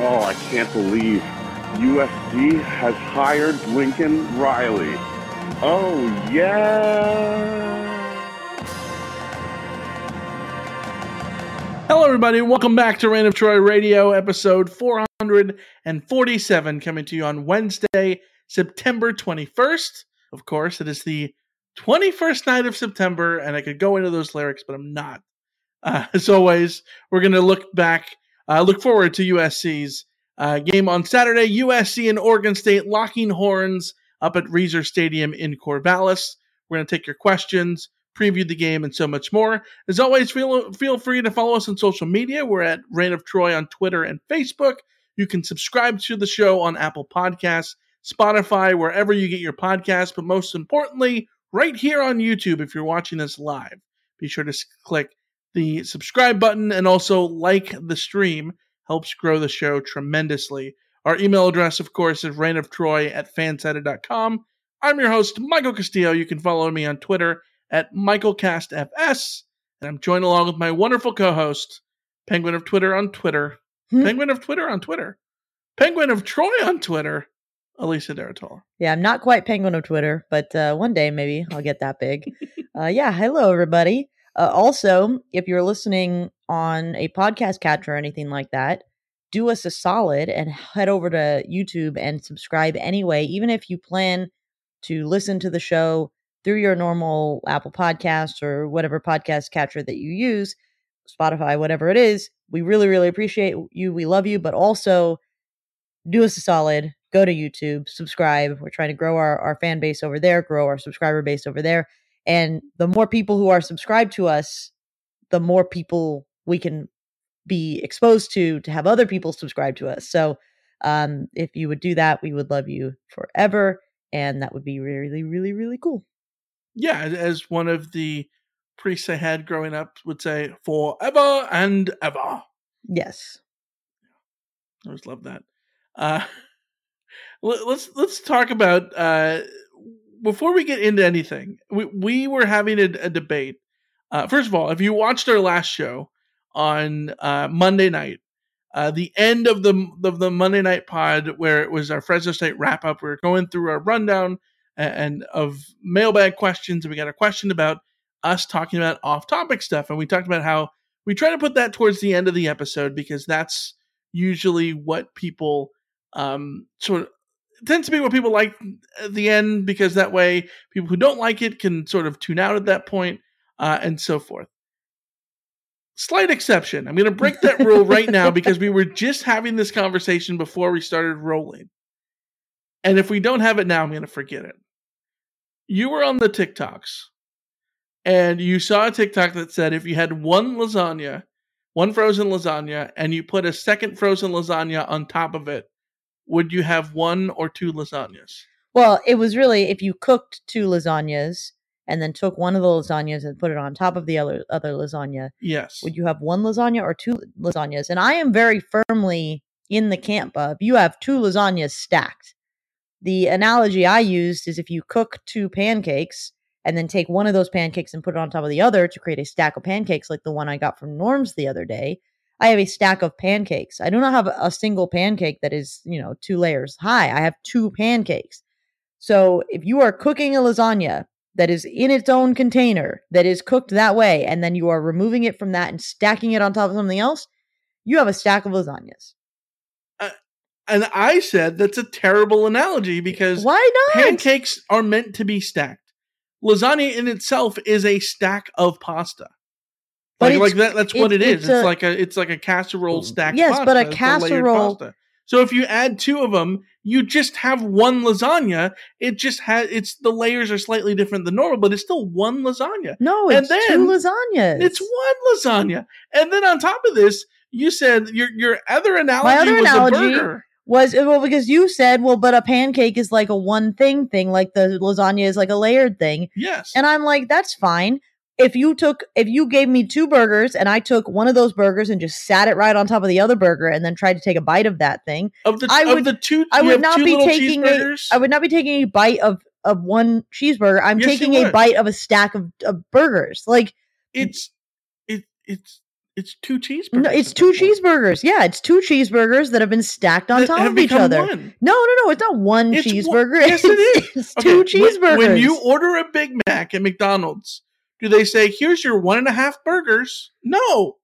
Oh, I can't believe USC has hired Lincoln Riley. Oh, yeah. Hello, everybody. Welcome back to Reign of Troy Radio, episode 447, coming to you on Wednesday, September 21st. Of course, it is the 21st night of September, and I could go into those lyrics, but I'm not. Uh, as always, we're going to look back, uh, look forward to USC's uh, game on Saturday. USC and Oregon State locking horns up at Reser Stadium in Corvallis. We're going to take your questions, preview the game, and so much more. As always, feel feel free to follow us on social media. We're at Reign of Troy on Twitter and Facebook. You can subscribe to the show on Apple Podcasts, Spotify, wherever you get your podcasts, but most importantly, right here on YouTube if you're watching us live. Be sure to click the subscribe button and also like the stream. Helps grow the show tremendously. Our email address, of course, is reignoftroy at fansided.com. I'm your host, Michael Castillo. You can follow me on Twitter at MichaelCastFS. And I'm joined along with my wonderful co host, Penguin of Twitter on Twitter. Hmm. Penguin of Twitter on Twitter. Penguin of Troy on Twitter, Alicia de Artola. Yeah, I'm not quite penguin of Twitter, but uh, one day maybe I'll get that big. uh, yeah, hello everybody. Uh, also, if you're listening on a podcast catcher or anything like that, do us a solid and head over to YouTube and subscribe anyway. Even if you plan to listen to the show through your normal Apple Podcast or whatever podcast catcher that you use, Spotify, whatever it is, we really, really appreciate you. We love you, but also do us a solid. Go to YouTube, subscribe. We're trying to grow our, our fan base over there, grow our subscriber base over there. And the more people who are subscribed to us, the more people we can be exposed to to have other people subscribe to us. So um, if you would do that, we would love you forever, and that would be really, really, really cool. Yeah, as one of the priests I had growing up would say, forever and ever. Yes. I always love that. Uh, let's let's talk about uh, before we get into anything. We we were having a, a debate. Uh, first of all, if you watched our last show on uh, Monday night, uh, the end of the of the Monday night pod where it was our Fresno State wrap up, we were going through our rundown and, and of mailbag questions, and we got a question about us talking about off topic stuff, and we talked about how we try to put that towards the end of the episode because that's usually what people um, sort of tends to be what people like at the end because that way people who don't like it can sort of tune out at that point uh, and so forth. Slight exception. I'm going to break that rule right now because we were just having this conversation before we started rolling. And if we don't have it now, I'm going to forget it. You were on the TikToks and you saw a TikTok that said if you had one lasagna, one frozen lasagna, and you put a second frozen lasagna on top of it, would you have one or two lasagnas? Well, it was really if you cooked two lasagnas and then took one of the lasagnas and put it on top of the other other lasagna. Yes. Would you have one lasagna or two lasagnas? And I am very firmly in the camp of you have two lasagnas stacked. The analogy I used is if you cook two pancakes and then take one of those pancakes and put it on top of the other to create a stack of pancakes like the one I got from Norm's the other day, I have a stack of pancakes. I do not have a single pancake that is, you know, two layers high. I have two pancakes. So if you are cooking a lasagna that is in its own container, that is cooked that way, and then you are removing it from that and stacking it on top of something else, you have a stack of lasagnas. Uh, and I said that's a terrible analogy because why not? Pancakes are meant to be stacked. Lasagna in itself is a stack of pasta. But Like, like that, that's what it- is. it's It's, a- like a it's like a casserole mm, stacked Yes, pasta. but a It's casserole- pasta. So if you add two of them, you just have one lasagna. It just has it's the layers are slightly different than normal, but it's still one lasagna. No, And it's then two lasagnas. It's one lasagna. And then on top of this, you said your your other analogy My other was analogy a burger. was eh, well because you said well, but a pancake is like a one thing thing, like the lasagna is like a layered thing. Yes. And I'm like, that's fine. If you took, if you gave me two burgers and I took one of those burgers and just sat it right on top of the other burger and then tried to take a bite of that thing, of the I of would, the two I would not two be taking a? I would not be taking a bite of of one cheeseburger. I'm Yes, taking a bite of a stack of, of burgers. Like it's it it's it's two cheeseburgers. no, it's two cheeseburgers. Yeah, it's two cheeseburgers that have been stacked on That top of each other. one. No, no, no, it's not one It's one- cheeseburger. yes, it is. It's two Okay, when- cheeseburgers. When you order a Big Mac at McDonald's, do they say, "Here's your one and a half burgers"? No,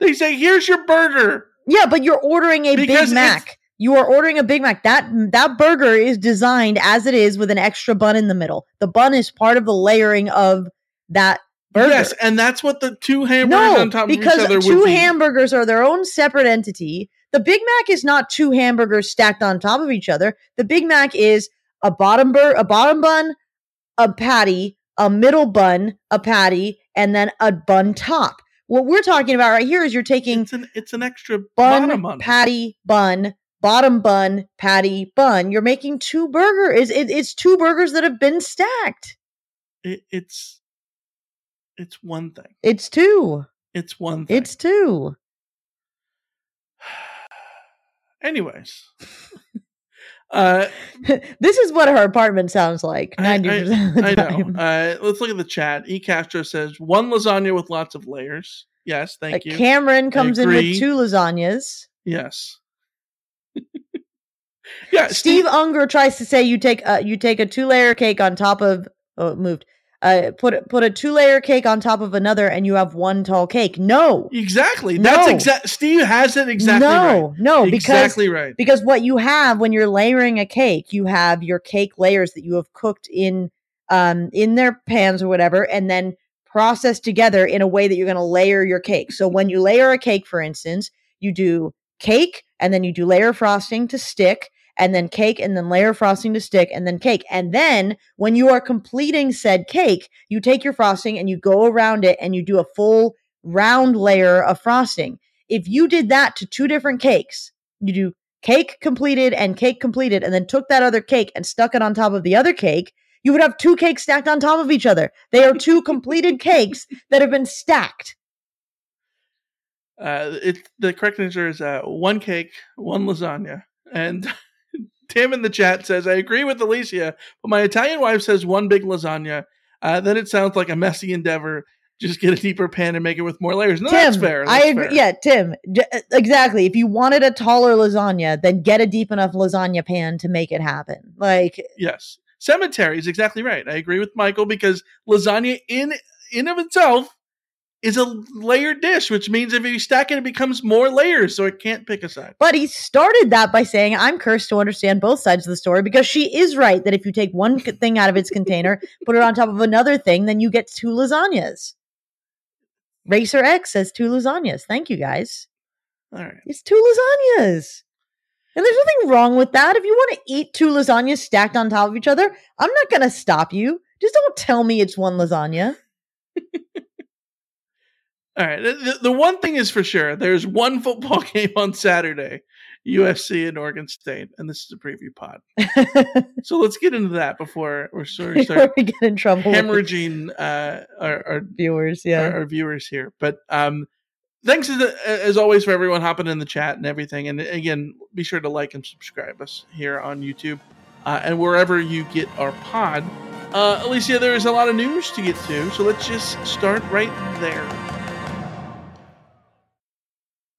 they say, "Here's your burger." Yeah, but you're ordering a Because Big Mac. You are ordering a Big Mac. That that burger is designed as it is with an extra bun in the middle. The bun is part of the layering of that burger. Yes, and that's what the two hamburgers no, on top of each because other two would be. hamburgers are their own separate entity. The Big Mac is not two hamburgers stacked on top of each other. The Big Mac is a bottom bur- a bottom bun, a patty, a middle bun, a patty, and then a bun top. What we're talking about right here is you're taking it's an it's an extra bun, bottom on it. patty, bun, bottom bun, patty, bun. You're making two burgers. It, it's two burgers that have been stacked. It, it's it's one thing. It's two. It's one thing. It's two. Anyways, uh, this is what her apartment sounds like I, ninety I, percent of the I know. Uh, let's look at the chat. E Castro says one lasagna with lots of layers. Yes, thank Uh, you. Cameron comes in with two lasagnas. Yes. yeah, Steve Unger tries to say you take uh, you take a two layer cake on top of oh it moved. Uh, put put a two layer cake on top of another, and you have one tall cake. No, Exactly. That's No. exact. Steve has it exactly no, right. no, because exactly right. because what you have when you're layering a cake, you have your cake layers that you have cooked in um in their pans or whatever, and then processed together in a way that you're going to layer your cake. So when you layer a cake, for instance, you do cake and then you do layer frosting to stick and then cake and then layer frosting to stick and then cake. And then when you are completing said cake, you take your frosting and you go around it and you do a full round layer of frosting. If you did that to two different cakes, you do cake completed and cake completed and then took that other cake and stuck it on top of the other cake, you would have two cakes stacked on top of each other. They are two completed cakes that have been stacked. Uh, it the correct answer is uh, one cake, one lasagna. And Tim in the chat says, "I agree with Alicia, but my Italian wife says one big lasagna. Uh, then it sounds like a messy endeavor. Just get a deeper pan and make it with more layers. No, Tim, that's fair. I agree. fair. Yeah, Tim, j- uh, exactly. If you wanted a taller lasagna, then get a deep enough lasagna pan to make it happen. Like, Yes. Cemetery is exactly right. I agree with Michael because lasagna in in of itself is a layered dish, which means if you stack it, it becomes more layers, so it can't pick a side. But he started that by saying, I'm cursed to understand both sides of the story because she is right that if you take one thing out of its container, put it on top of another thing, then you get two lasagnas. Racer X says two lasagnas. Thank you guys. All right. It's two lasagnas. And there's nothing wrong with that. If you want to eat two lasagnas stacked on top of each other, I'm not going to stop you. Just don't tell me it's one lasagna. All right. The, the one thing is for sure there's one football game on Saturday USC and Oregon State, and this is a preview pod. so let's get into that before we're sort of Before we get in trouble hemorrhaging uh, our, our viewers. Yeah. our, our viewers here. But um, thanks as, as always for everyone hopping in the chat and everything. And again, be sure to like and subscribe us here on YouTube uh, and wherever you get our pod. Uh, Alicia, there is a lot of news to get to, so let's just start right there.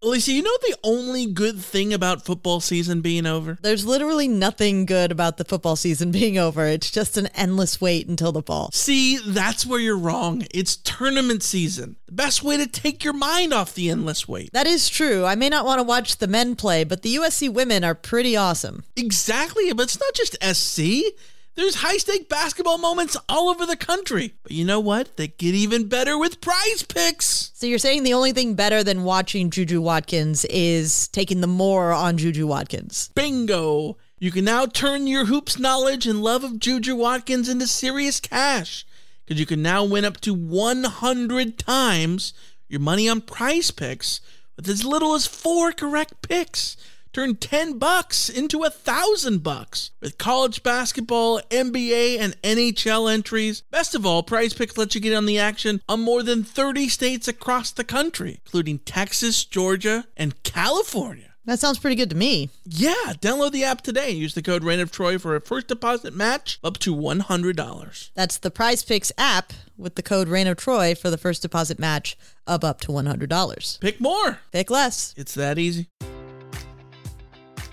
Alicia, you know the only good thing about football season being over? There's literally nothing good about the football season being over. It's just an endless wait until the fall. See, that's where you're wrong. It's tournament season. The best way to take your mind off the endless wait. That is true. I may not want to watch the men play, but the USC women are pretty awesome. Exactly, but it's not just SC. There's high stake basketball moments all over the country. But you know what? They get even better with prize picks. So you're saying the only thing better than watching Juju Watkins is taking the more on Juju Watkins? Bingo! You can now turn your hoops knowledge and love of Juju Watkins into serious cash. Because you can now win up to 100 times your money on prize picks with as little as four correct picks. Turn 10 bucks into a thousand bucks with college basketball, NBA, and NHL entries. Best of all, Prize Picks lets you get on the action on more than 30 states across the country, including Texas, Georgia, and California. That sounds pretty good to me. Yeah, download the app today. and Use the code Reign of Troy for a first deposit match up to $100. That's the Prize Picks app with the code Reign of Troy for the first deposit match of up to $100. Pick more. Pick less. It's that easy.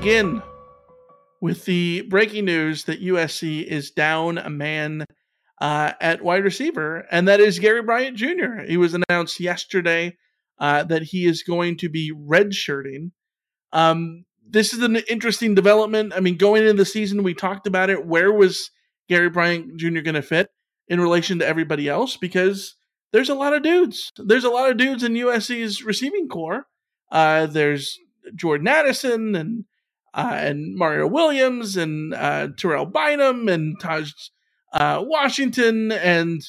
begin with the breaking news that USC is down a man uh, at wide receiver, and that is Gary Bryant Jr. He was announced yesterday uh, that he is going to be redshirting. Um, this is an interesting development. I mean, going into the season, we talked about it. Where was Gary Bryant Jr. going to fit in relation to everybody else? Because there's a lot of dudes. There's a lot of dudes in USC's receiving corps. Uh, there's Jordan Addison and uh, and Mario Williams and uh, Terrell Bynum and Taj uh, Washington and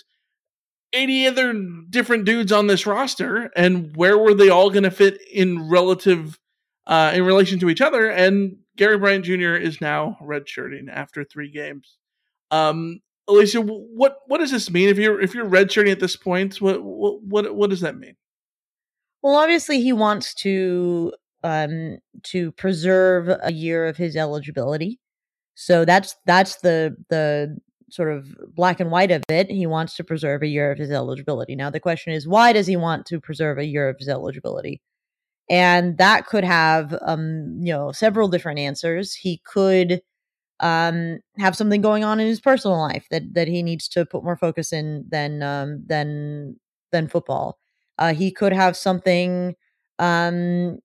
80 other different dudes on this roster. And where were they all going to fit in relative uh, in relation to each other? And Gary Bryant Jr. is now redshirting after three games. Um, Alicia, what what does this mean if you're if you're redshirting at this point? What what what, what does that mean? Well, obviously, he wants to um to preserve a year of his eligibility. So that's that's the the sort of black and white of it. He wants to preserve a year of his eligibility. Now the question is why does he want to preserve a year of his eligibility? and that could have um you know several different answers he could um have something going on in his personal life that that he needs to put more focus in than um than than football uh he could have something um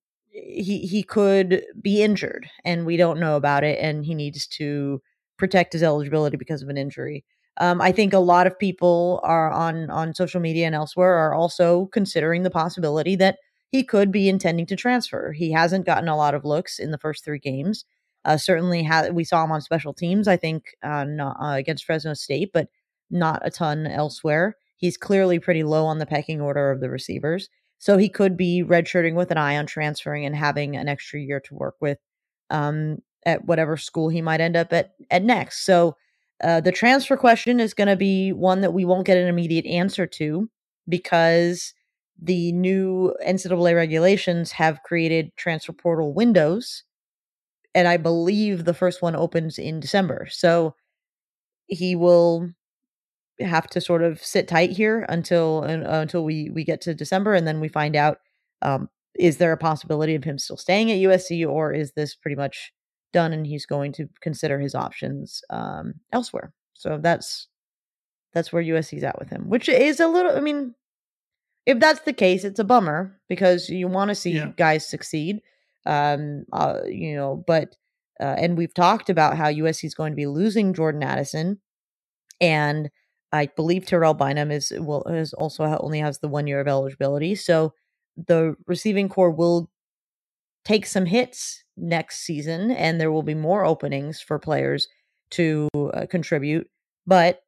he he could be injured and we don't know about it and he needs to protect his eligibility because of an injury um, I think a lot of people are on on social media and elsewhere are also considering the possibility that he could be intending to transfer. He hasn't gotten a lot of looks in the first three games. Uh, certainly, ha- we saw him on special teams. I think uh, not, uh, against Fresno State, but not a ton elsewhere. He's clearly pretty low on the pecking order of the receivers, so he could be redshirting with an eye on transferring and having an extra year to work with um, at whatever school he might end up at at next. So. Uh, the transfer question is going to be one that we won't get an immediate answer to because the new NCAA regulations have created transfer portal windows. And I believe the first one opens in December. So he will have to sort of sit tight here until uh, until we we get to December and then we find out um, is there a possibility of him still staying at USC or is this pretty much done and he's going to consider his options um, elsewhere. So that's that's where USC's at with him, which is a little I mean if that's the case, it's a bummer because you want to see Yeah. guys succeed. Um, uh, you know, but uh, and we've talked about how USC is going to be losing Jordan Addison, and I believe Terrell Bynum is will is also only has the one year of eligibility, so the receiving corps will take some hits next season, and there will be more openings for players to uh, contribute, but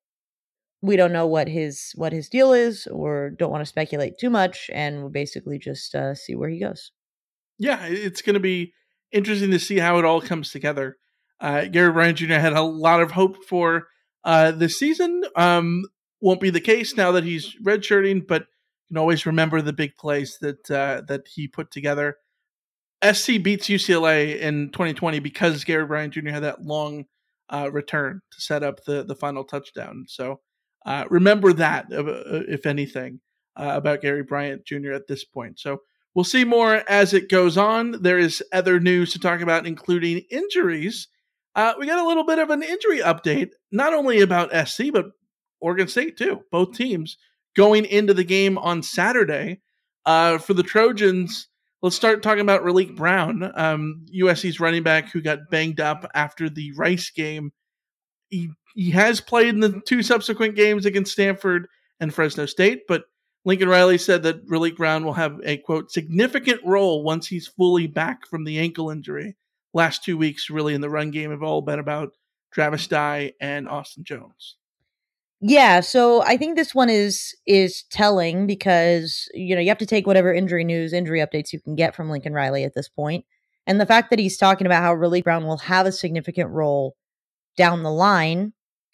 we don't know what his what his deal is or don't want to speculate too much and we'll basically just uh, see where he goes yeah, it's going to be interesting to see how it all comes together. Uh, Gary Bryant Jr. had a lot of hope for uh, this season. Um, won't be the case now that he's redshirting, but you can always remember the big plays that uh, that he put together. SC beats UCLA in 2020 because Gary Bryant Jr. had that long uh, return to set up the the final touchdown. So uh, remember that, uh, if anything, uh, about Gary Bryant Jr. at this point. So we'll see more as it goes on. There is other news to talk about, including injuries. Uh, we got a little bit of an injury update, not only about SC, but Oregon State, too. Both teams going into the game on Saturday. Uh, for the Trojans, let's start talking about Raleek Brown, um, USC's running back who got banged up after the Rice game. He, he has played in the two subsequent games against Stanford and Fresno State, but Lincoln Riley said that Raleek Brown will have a quote significant role once he's fully back from the ankle injury. Last two weeks, really, in the run game, have all been about Travis Dye and Austin Jones. yeah so i think this one is is telling because you know you have to take whatever injury news injury updates you can get from lincoln riley at this point and the fact that he's talking about how Raleek brown will have a significant role down the line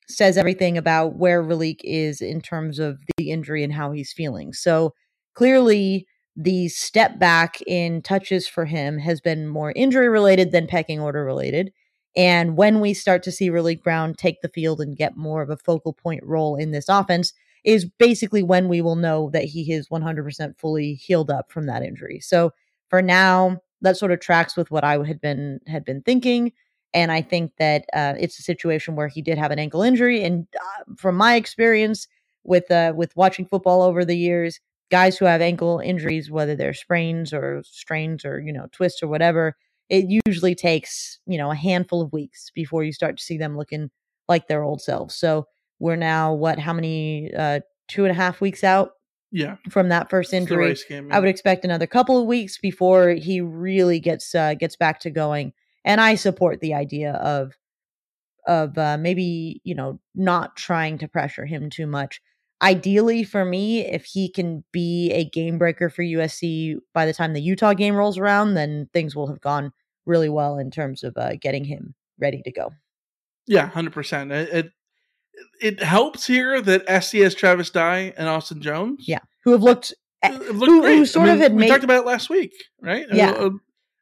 says everything about where Raleek is in terms of the injury and how he's feeling. So clearly, the step back in touches for him has been more injury related than pecking order related. And when we start to see Raleek Brown take the field and get more of a focal point role in this offense, is basically when we will know that he is 100% fully healed up from that injury. So for now, that sort of tracks with what I had been had been thinking. And I think that uh, it's a situation where he did have an ankle injury. And uh, from my experience with uh, with watching football over the years, guys who have ankle injuries, whether they're sprains or strains or you know twists or whatever, it usually takes you know a handful of weeks before you start to see them looking like their old selves. So we're now what? How many? Uh, two and a half weeks out Yeah, from that first injury. Game, I would expect another couple of weeks before he really gets uh, gets back to going. And I support the idea of of uh, maybe you know not trying to pressure him too much. Ideally, for me, if he can be a game breaker for USC by the time the Utah game rolls around, then things will have gone really well in terms of uh, getting him ready to go. Yeah, hundred percent. It, it helps here that SC has Travis Dye and Austin Jones. Yeah, who have looked, It looked who, who sort I of had we made talked about it last week, right? Yeah. Uh,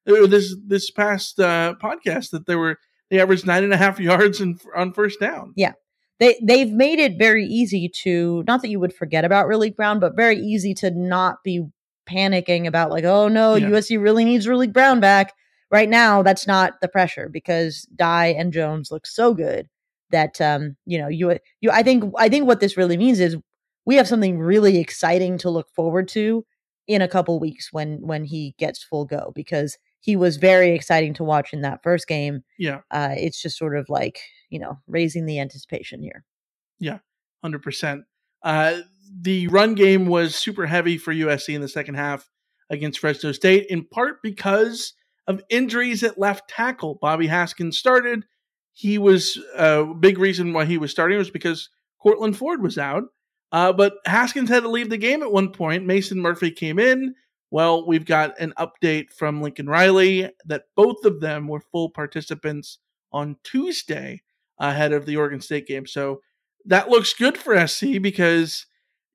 uh, this this past uh, podcast that they were they averaged nine and a half yards in, on first down. Yeah. They they've made it very easy to not that you would forget about Raleek Brown, but very easy to not be panicking about like, oh no, Yeah. USC really needs Raleek Brown back. Right now, that's not the pressure because Dye and Jones look so good that um, you know, you you I think I think what this really means is we have something really exciting to look forward to in a couple weeks when when he gets full go because he was very exciting to watch in that first game. Yeah. Uh, it's just sort of like you know raising the anticipation here. Yeah, hundred percent. Uh, the run game was super heavy for USC in the second half against Fresno State, in part because of injuries at left tackle. Bobby Haskins started. He was a big reason why he was starting was because Courtland Ford was out. Uh, but Haskins had to leave the game at one point. Mason Murphy came in. Well, we've got an update from Lincoln Riley that both of them were full participants on Tuesday ahead of the Oregon State game. So that looks good for SC because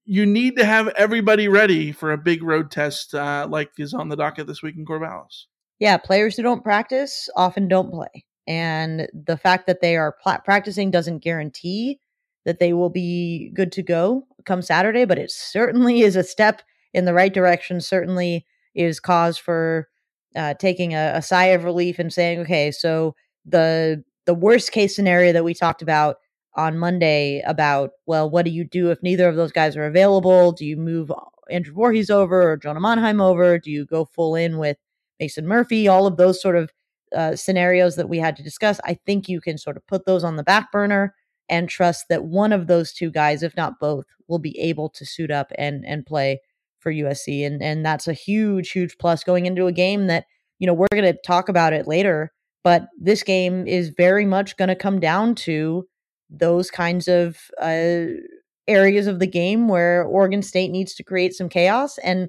you need to have everybody ready for a big road test uh, like is on the docket this week in Corvallis. Yeah, players who don't practice often don't play. And the fact that they are pla- practicing doesn't guarantee that they will be good to go come Saturday, but it certainly is a step in the right direction, certainly is cause for uh, taking a, a sigh of relief and saying, okay, so the the worst case scenario that we talked about on Monday about, well, what do you do if neither of those guys are available? Do you move Andrew Vorhees over or Jonah Monheim over? Do you go full in with Mason Murphy? All of those sort of uh, scenarios that we had to discuss. I think you can sort of put those on the back burner and trust that one of those two guys, if not both, will be able to suit up and and play for USC. And and that's a huge, huge plus going into a game that, you know, we're gonna talk about it later, but this game is very much gonna come down to those kinds of uh, areas of the game where Oregon State needs to create some chaos and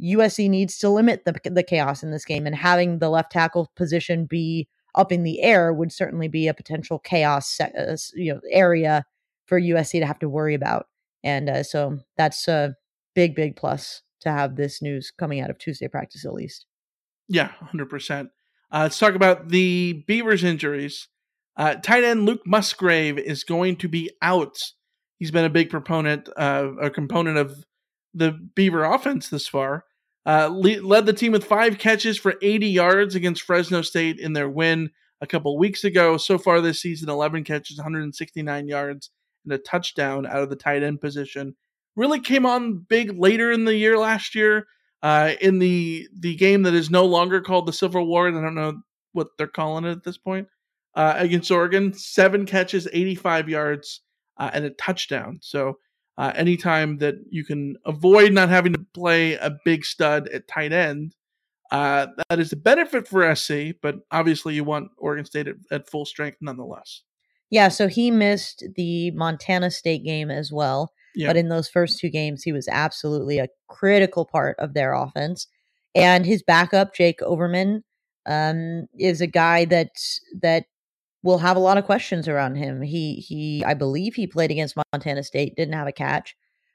USC needs to limit the the chaos in this game. And having the left tackle position be up in the air would certainly be a potential chaos uh, you know area for USC to have to worry about. And uh, so that's a big, big plus to have this news coming out of Tuesday practice at least. Yeah, hundred percent. Uh, let's talk about the Beavers' injuries. Uh, tight end Luke Musgrave is going to be out. He's been a big proponent, uh, a component of the Beaver offense this far. Uh, le- led the team with five catches for 80 yards against Fresno State in their win a couple weeks ago. So far this season, 11 catches, 169 yards, and a touchdown out of the tight end position. Really came on big later in the year last year uh, in the the game that is no longer called the Civil War. And I don't know what they're calling it at this point. Uh, against Oregon, seven catches, 85 yards, uh, and a touchdown. So uh, anytime that you can avoid not having to play a big stud at tight end, uh, that is a benefit for SC. But obviously, you want Oregon State at, at full strength nonetheless. Yeah, so he missed the Montana State game as well. Yeah. But in those first two games, he was absolutely a critical part of their offense. And his backup, Jake Overman, um, is a guy that that will have a lot of questions around him. He he I believe he played against Montana State, didn't have a catch.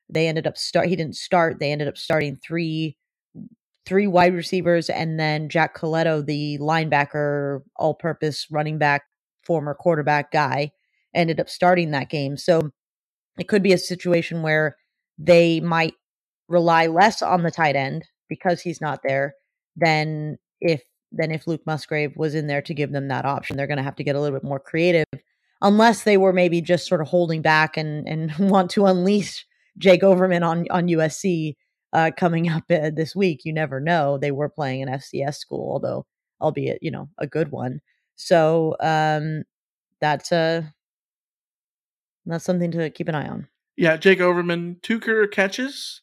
They ended up start he didn't start. They ended up starting three three wide receivers and then Jack Colletto, the linebacker, all-purpose running back, former quarterback guy, ended up starting that game. So it could be a situation where they might rely less on the tight end because he's not there than if than if Luke Musgrave was in there to give them that option. They're going to have to get a little bit more creative unless they were maybe just sort of holding back and and want to unleash Jake Overman on on USC uh, coming up uh, this week. You never know. They were playing an FCS school, although albeit you know a good one. So um, that's a that's something to keep an eye on. Yeah, Jake Overman, two career catches,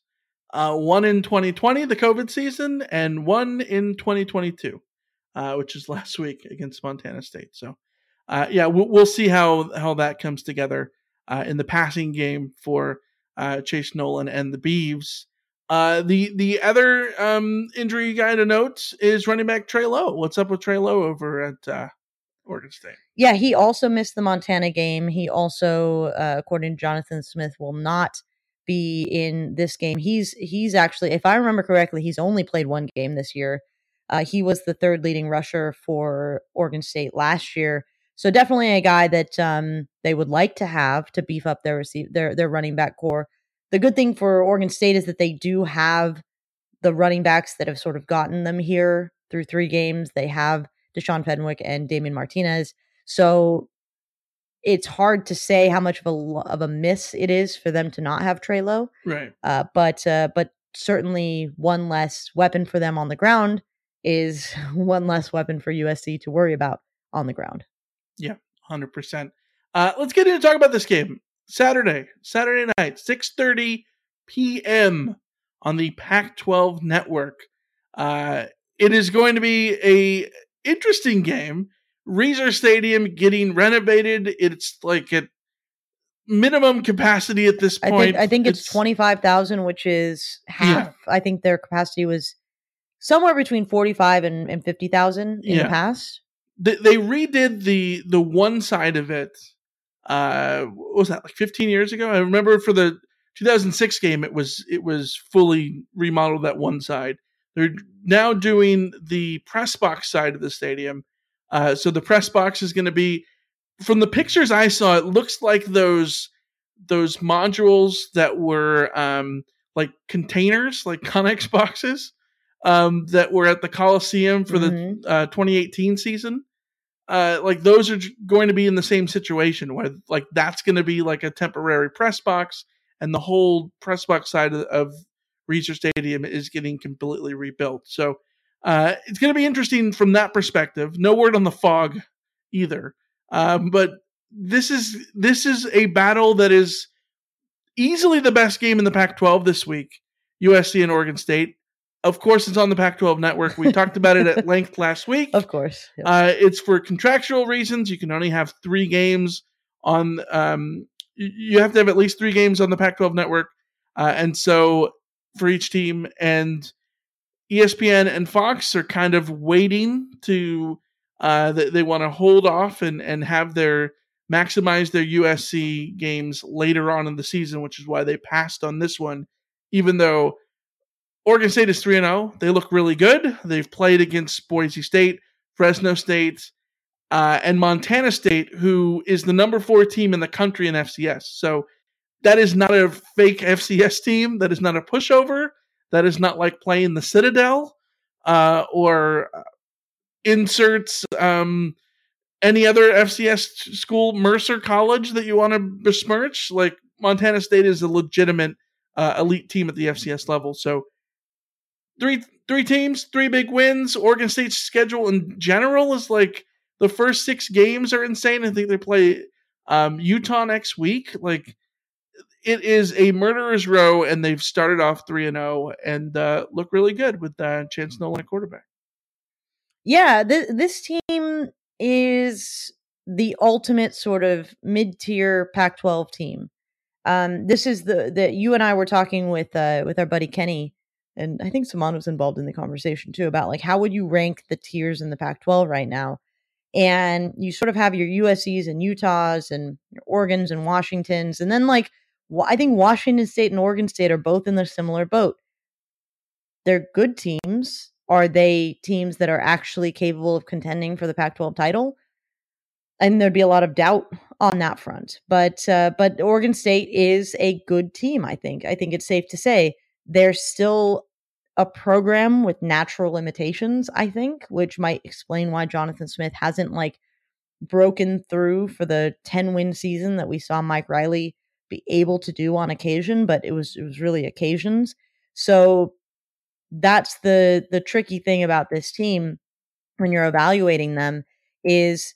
uh, one in 2020, the COVID season, and one in 2022, uh, which is last week against Montana State. So, uh, yeah, we'll, we'll see how how that comes together uh, in the passing game for uh, Chance Nolan and the Beavs. Uh, the the other um, injury guy to note is running back Trey Lowe. What's up with Trey Lowe over at Oregon State? Yeah, he also missed the Montana game. He also, uh, according to Jonathan Smith, will not be in this game. He's he's actually, if I remember correctly, he's only played one game this year. Uh, he was the third leading rusher for Oregon State last year, so definitely a guy that um, they would like to have to beef up their receive their their running back corps. The good thing for Oregon State is that they do have the running backs that have sort of gotten them here through three games. They have Deshaun Fenwick and Damien Martinez. So it's hard to say how much of a of a miss it is for them to not have Trey Lowe. Right. Uh, but uh, but certainly one less weapon for them on the ground is one less weapon for USC to worry about on the ground. Yeah, hundred uh, percent. Let's get into talk about this game. Saturday, Saturday night, six thirty p.m. on the Pac-12 network. Uh, it is going to be a interesting game. Reser Stadium getting renovated. It's like at minimum capacity at this point. I think, I think it's, it's twenty five thousand, which is half. Yeah. I think their capacity was somewhere between forty five and, and fifty thousand in yeah. the past. They, they redid the the one side of it. Uh, what was that like fifteen years ago? I remember for the 2006 game, it was it was fully remodeled that one side. They're now doing the press box side of the stadium. Uh, so the press box is going to be, from the pictures I saw, it looks like those those modules that were um, like containers, like Connex boxes, um, that were at the Coliseum for mm-hmm. the uh, 2018 season. Uh, like those are going to be in the same situation where like that's going to be like a temporary press box, and the whole press box side of, of Reser Stadium is getting completely rebuilt. So uh, it's going to be interesting from that perspective. No word on the fog either, um, but this is this is a battle that is easily the best game in the Pac-12 this week. USC and Oregon State. Of course, it's on the Pac-12 network. We talked about it at length last week. Of course, yep. uh, it's for contractual reasons. You can only have three games on. Um, you have to have at least three games on the Pac-12 network, uh, and so for each team, and ESPN and Fox are kind of waiting to uh, they, they want to hold off and and have their maximize their USC games later on in the season, which is why they passed on this one, even though Oregon State is 3 0. They look really good. They've played against Boise State, Fresno State, uh, and Montana State, who is the number four team in the country in FCS. So that is not a fake FCS team. That is not a pushover. That is not like playing the Citadel uh, or uh, inserts um, any other FCS school, Mercer College, that you want to besmirch. Like Montana State is a legitimate uh, elite team at the FCS level. So three three teams, three big wins. Oregon State's schedule in general is like the first six games are insane. I think they play um, Utah next week. Like it is a murderer's row, and they've started off three and zero oh and uh, look really good with uh, Chance Nolan at quarterback. Yeah, th- this team is the ultimate sort of mid-tier Pac-12 team. Um, this is the that you and I were talking with uh, with our buddy Kenny, and I think Saman was involved in the conversation too about like how would you rank the tiers in the Pac-12 right now? And you sort of have your USC's and Utahs and your Oregon's and Washingtons, and then like I think Washington State and Oregon State are both in a similar boat. They're good teams. Are they teams that are actually capable of contending for the Pac-12 title? And there'd be a lot of doubt on that front. But uh, but Oregon State is a good team. I think. I think it's safe to say they're still a program with natural limitations. I think, which might explain why Jonathan Smith hasn't like broken through for the 10 win season that we saw Mike Riley be able to do on occasion, but it was it was really occasions. So that's the the tricky thing about this team when you're evaluating them is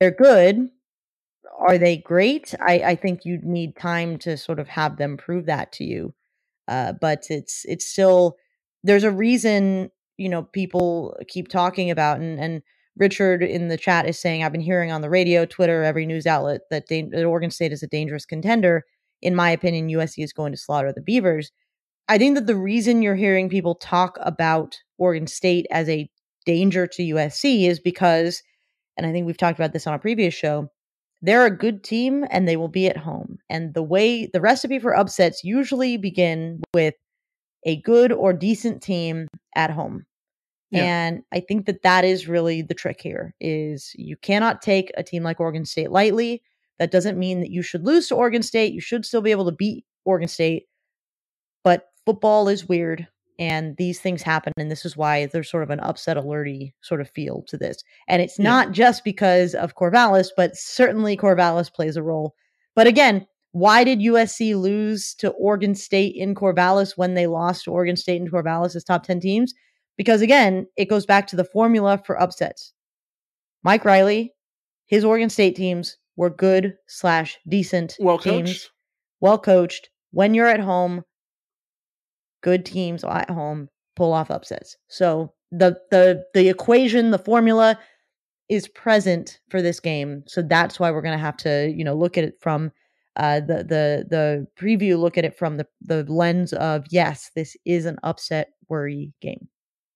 they're good. Are they great? I, I think you need time to sort of have them prove that to you. Uh, but it's it's still there's a reason you know people keep talking about and and Richard in the chat is saying, I've been hearing on the radio, Twitter, every news outlet that, da- that Oregon State is a dangerous contender. In my opinion, USC is going to slaughter the Beavers. I think that the reason you're hearing people talk about Oregon State as a danger to USC is because, and I think we've talked about this on a previous show, they're a good team and they will be at home. And the way the recipe for upsets usually begin with a good or decent team at home. And I think that that is really the trick here is you cannot take a team like Oregon State lightly. That doesn't mean that you should lose to Oregon State. You should still be able to beat Oregon State. But football is weird and these things happen and this is why there's sort of an upset alerty sort of feel to this and it's Yeah. not just because of corvallis but certainly corvallis plays a role but again why did usc lose to oregon state in corvallis when they lost to oregon state and corvallis as top 10 teams because again it goes back to the formula for upsets mike riley his oregon state teams were good slash decent Well teams coached. well coached when you're at home good teams at home pull off upsets. So the the the equation, the formula is present for this game. So that's why we're going to have to, you know, look at it from uh the the the preview look at it from the the lens of yes, this is an upset worry game.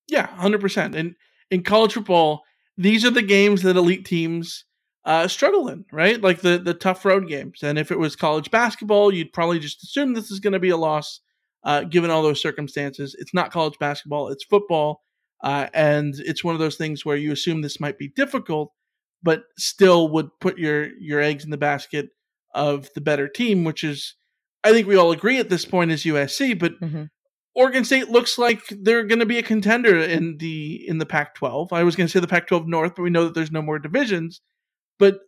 Yeah, hundred percent. And in college football, these are the games that elite teams uh, struggle in, right? Like the the tough road games. And if it was college basketball, you'd probably just assume this is going to be a loss, uh, given all those circumstances. It's not college basketball; it's football, uh, and it's one of those things where you assume this might be difficult, but still would put your your eggs in the basket of the better team, which is, I think we all agree at this point is USC, but. Oregon State looks like they're going to be a contender in the in the Pac-12. I was going to say the Pac-12 North, but we know that there's no more divisions. But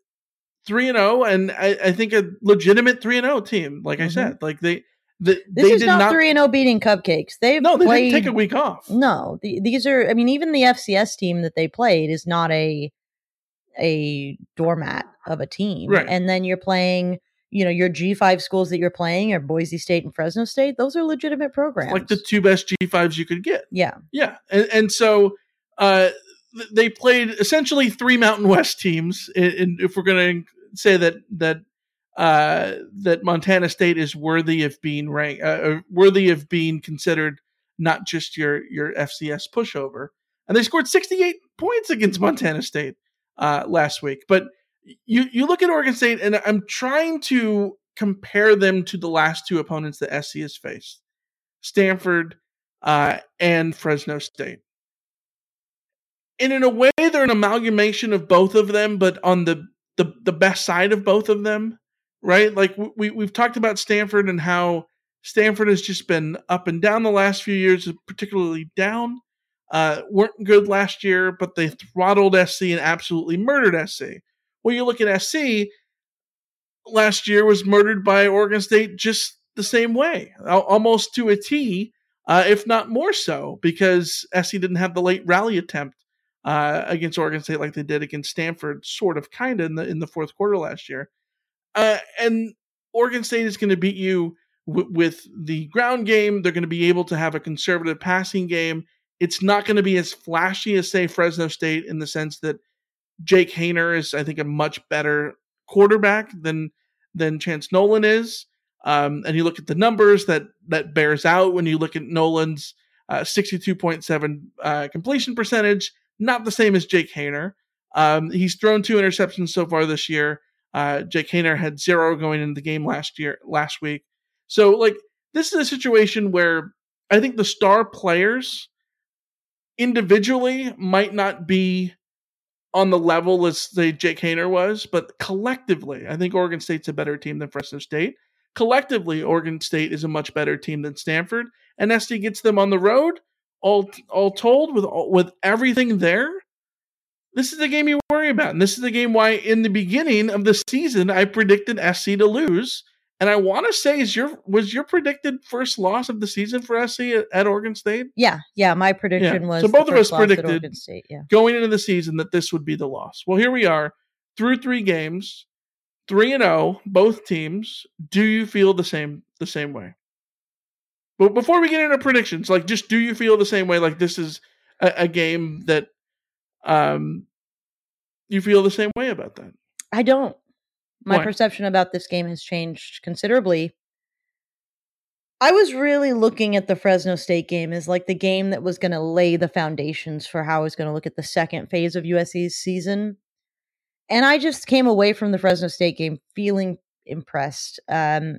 three and zero, and I, I think a legitimate three and zero team. Like I mm-hmm. said, like they, the, This they is did not three and zero beating cupcakes. They've no, they played, didn't take a week off. No, the, these are. I mean, even the FCS team that they played is not a a doormat of a team. Right. And then you're playing. You know, your G five schools that you're playing are Boise State and Fresno State. Those are legitimate programs. Like the two best G fives you could get. yeah. Yeah, and, and so uh, th- they played essentially three Mountain West teams. And if we're going to say that that uh, that Montana State is worthy of being ranked, uh, uh, worthy of being considered not just your your FCS pushover, and they scored 68 points against Montana State uh, last week. But you you look at Oregon State, and I'm trying to compare them to the last two opponents that SC has faced, Stanford uh, and Fresno State. And in a way, they're an amalgamation of both of them, but on the the, the best side of both of them, right? Like we we've talked about Stanford and how Stanford has just been up and down the last few years, particularly down. Uh, weren't good last year, but they throttled SC and absolutely murdered SC. Well, you look at SC, last year was murdered by Oregon State just the same way, almost to a T, uh, if not more so, because SC didn't have the late rally attempt uh, against Oregon State like they did against Stanford, sort of, kind of in the in the fourth quarter last year. Uh, and Oregon State is going to beat you w- with the ground game. They're going to be able to have a conservative passing game. It's not going to be as flashy as say Fresno State in the sense that Jake Haener is, I think, a much better quarterback than than Chance Nolan is. Um, and you look at the numbers that that bears out when you look at Nolan's uh, 62.7 uh, completion percentage, not the same as Jake Haener. Um, he's thrown two interceptions so far this year. Uh, Jake Haener had zero going into the game last year, last week. So, like, this is a situation where I think the star players individually might not be on the level as say Jake Haener was, but collectively, I think Oregon State's a better team than Fresno State. Collectively, Oregon State is a much better team than Stanford, and SD gets them on the road. All all told, with all, with everything there, this is the game you worry about, and this is the game why in the beginning of the season I predicted SC to lose, and I want to say is your was your predicted first loss of the season for SC at, at Oregon State. Yeah, yeah. My prediction Yeah. was so both of us predicted Oregon State. Yeah, going into the season that this would be the loss. Well, here we are through three games, three and zero, both teams. Do you feel the same the same way? But before we get into predictions, like just do you feel the same way? Like this is a, a game that um you feel the same way about that? I don't. My Why? perception about this game has changed considerably. I was really looking at the Fresno State game as like the game that was going to lay the foundations for how I was going to look at the second phase of USC's season. And I just came away from the Fresno State game feeling impressed. Um,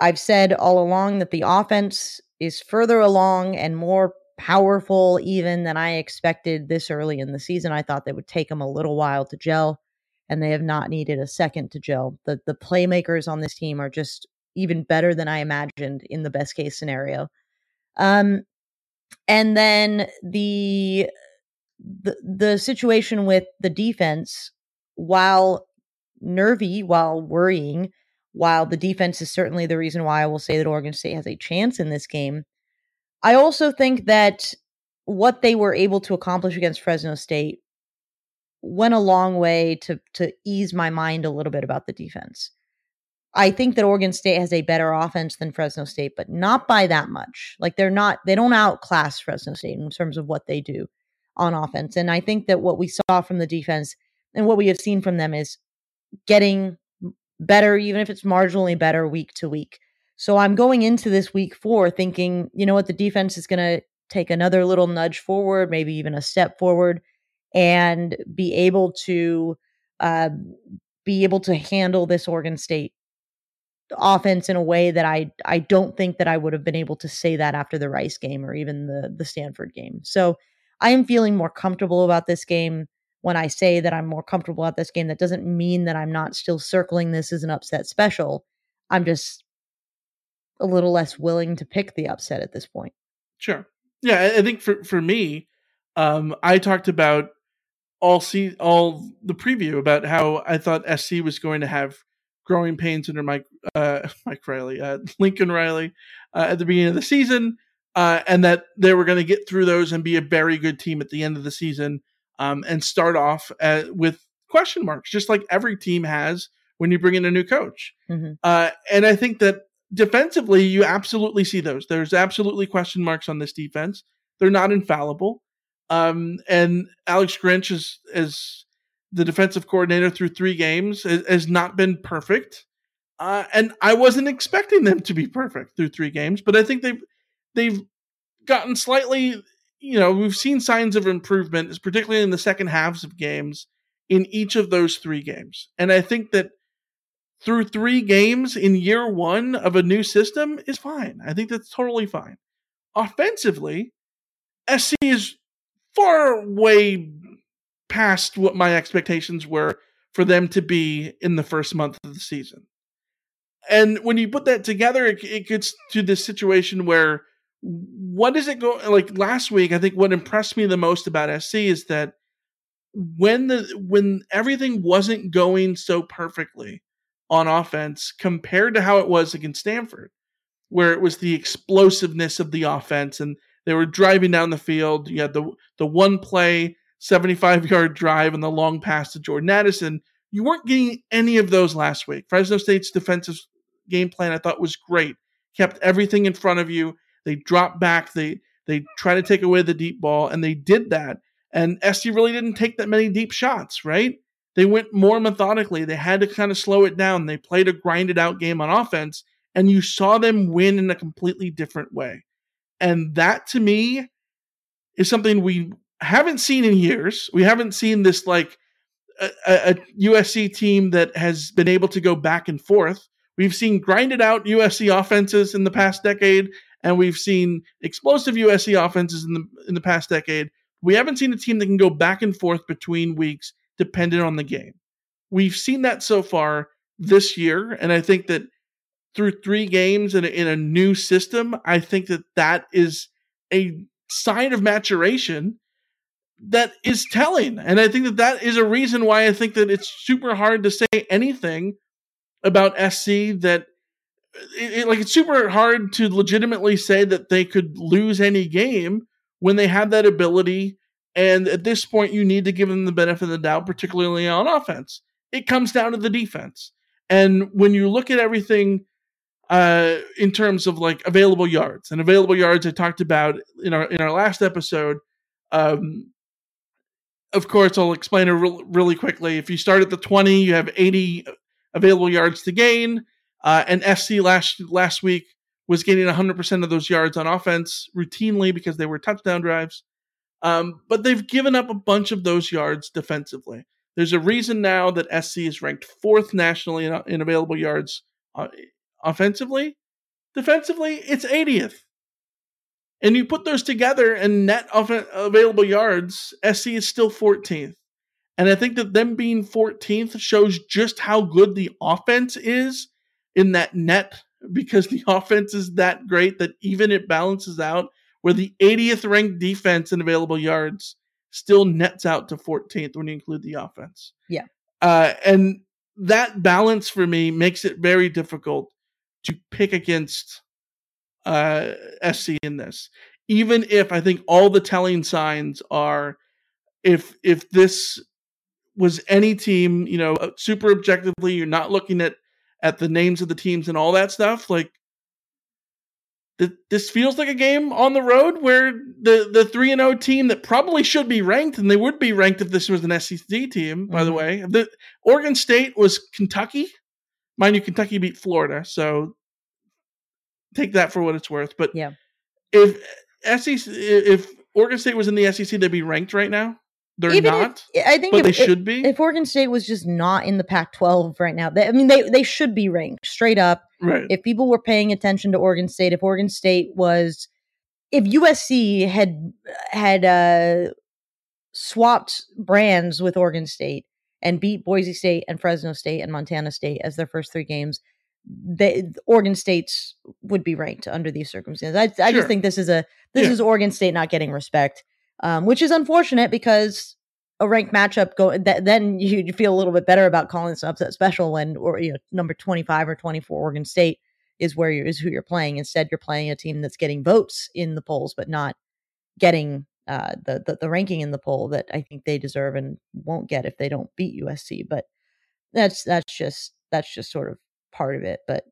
I've said all along that the offense is further along and more powerful even than I expected this early in the season. I thought they would take them a little while to gel, and they have not needed a second to gel. The the playmakers on this team are just even better than I imagined in the best case scenario. Um, and then the the the situation with the defense, while nervy, while worrying, while the defense is certainly the reason why I will say that Oregon State has a chance in this game, I also think that what they were able to accomplish against Fresno State went a long way to to ease my mind a little bit about the defense. I think that Oregon State has a better offense than Fresno State, but not by that much. Like they're not they don't outclass Fresno State in terms of what they do on offense. And I think that what we saw from the defense and what we have seen from them is getting better, even if it's marginally better week to week. So I'm going into this week four thinking, you know what, the defense is going to take another little nudge forward, maybe even a step forward, and be able to uh, be able to handle this Oregon State offense in a way that I I don't think that I would have been able to say that after the Rice game or even the the Stanford game. So I am feeling more comfortable about this game. When I say that I'm more comfortable at this game, that doesn't mean that I'm not still circling this as an upset special. I'm just a little less willing to pick the upset at this point. Sure. Yeah, I think for for me, um, I talked about all see all the preview about how I thought SC was going to have growing pains under Mike uh, Mike Riley, uh, Lincoln Riley uh, at the beginning of the season, uh, and that they were going to get through those and be a very good team at the end of the season, um, and start off at, uh, with question marks, just like every team has when you bring in a new coach. Mm-hmm. Uh, and I think that defensively, you absolutely see those. There's absolutely question marks on this defense. They're not infallible. Um, and Alex Grinch is is the defensive coordinator through three games has not been perfect. Uh, and I wasn't expecting them to be perfect through three games, but I think they've they've gotten slightly. You know, we've seen signs of improvement, particularly in the second halves of games in each of those three games. And I think that through three games in year one of a new system is fine. I think that's totally fine. Offensively, SC is far way past what my expectations were for them to be in the first month of the season. And when you put that together, it, it gets to this situation where what is it go like last week? I think what impressed me the most about SC is that when the when everything wasn't going so perfectly on offense compared to how it was against Stanford, where it was the explosiveness of the offense and they were driving down the field. You had the the one play 75 yard drive and the long pass to Jordan Addison. You weren't getting any of those last week. Fresno State's defensive game plan I thought was great. Kept everything in front of you. They dropped back. They they try to take away the deep ball, and they did that. And SC really didn't take that many deep shots, right? They went more methodically. They had to kind of slow it down. They played a grinded out game on offense, and you saw them win in a completely different way. And that to me is something we haven't seen in years. We haven't seen this like a, a, USC team that has been able to go back and forth. We've seen grinded out USC offenses in the past decade, and we've seen explosive USC offenses in the in the past decade. We haven't seen a team that can go back and forth between weeks dependent on the game. We've seen that so far this year, and I think that through three games in a, in a new system, I think that that is a sign of maturation that is telling. And I think that that is a reason why I think that it's super hard to say anything about SC that uh, it, it, like it's super hard to legitimately say that they could lose any game when they have that ability. And at this point, you need to give them the benefit of the doubt, particularly on offense. It comes down to the defense. And when you look at everything uh, in terms of like available yards and available yards, I talked about in our in our last episode. Um, of course, I'll explain it re- really quickly. If you start at the 20, you have 80 available yards to gain. Uh, and SC last last week was gaining 100% of those yards on offense routinely because they were touchdown drives. Um, but they've given up a bunch of those yards defensively. There's a reason now that SC is ranked fourth nationally in, in available yards uh, offensively. Defensively, it's 80th. And you put those together and net available yards, SC is still 14th. And I think that them being 14th shows just how good the offense is in that net because the offense is that great that even it balances out where the 80th ranked defense in available yards still nets out to 14th when you include the offense. Yeah. Uh, and that balance for me makes it very difficult to pick against uh, SC in this. Even if I think all the telling signs are if if this was any team, you know, uh, super objectively, you're not looking at at the names of the teams and all that stuff, like th- this feels like a game on the road where the the 3 and 0 team that probably should be ranked and they would be ranked if this was an SEC team, by the Mhm. way. The Oregon State was Kentucky. Mind you, Kentucky beat Florida, so take that for what it's worth. But Yeah. if SEC, if Oregon State was in the SEC, they'd be ranked right now. They're Even if- not. I think but if, they if- should be. If Oregon State was just not in the Pac-12 right now, they, I mean, they they should be ranked straight up. Right. If people were paying attention to Oregon State, if Oregon State was, if USC had had uh, swapped brands with Oregon State and beat Boise State and Fresno State and Montana State as their first three games, they, Oregon State's would be ranked under these circumstances. I, I Sure. just think this is a this Yeah. is Oregon State not getting respect, um, which is unfortunate because a ranked matchup go that then you, you feel a little bit better about calling this upset special when or you know number 25 or 24 Oregon State is where you is who you're playing instead you're playing a team that's getting votes in the polls but not getting uh, the, the the ranking in the poll that I think they deserve and won't get if they don't beat USC but that's that's just that's just sort of part of it but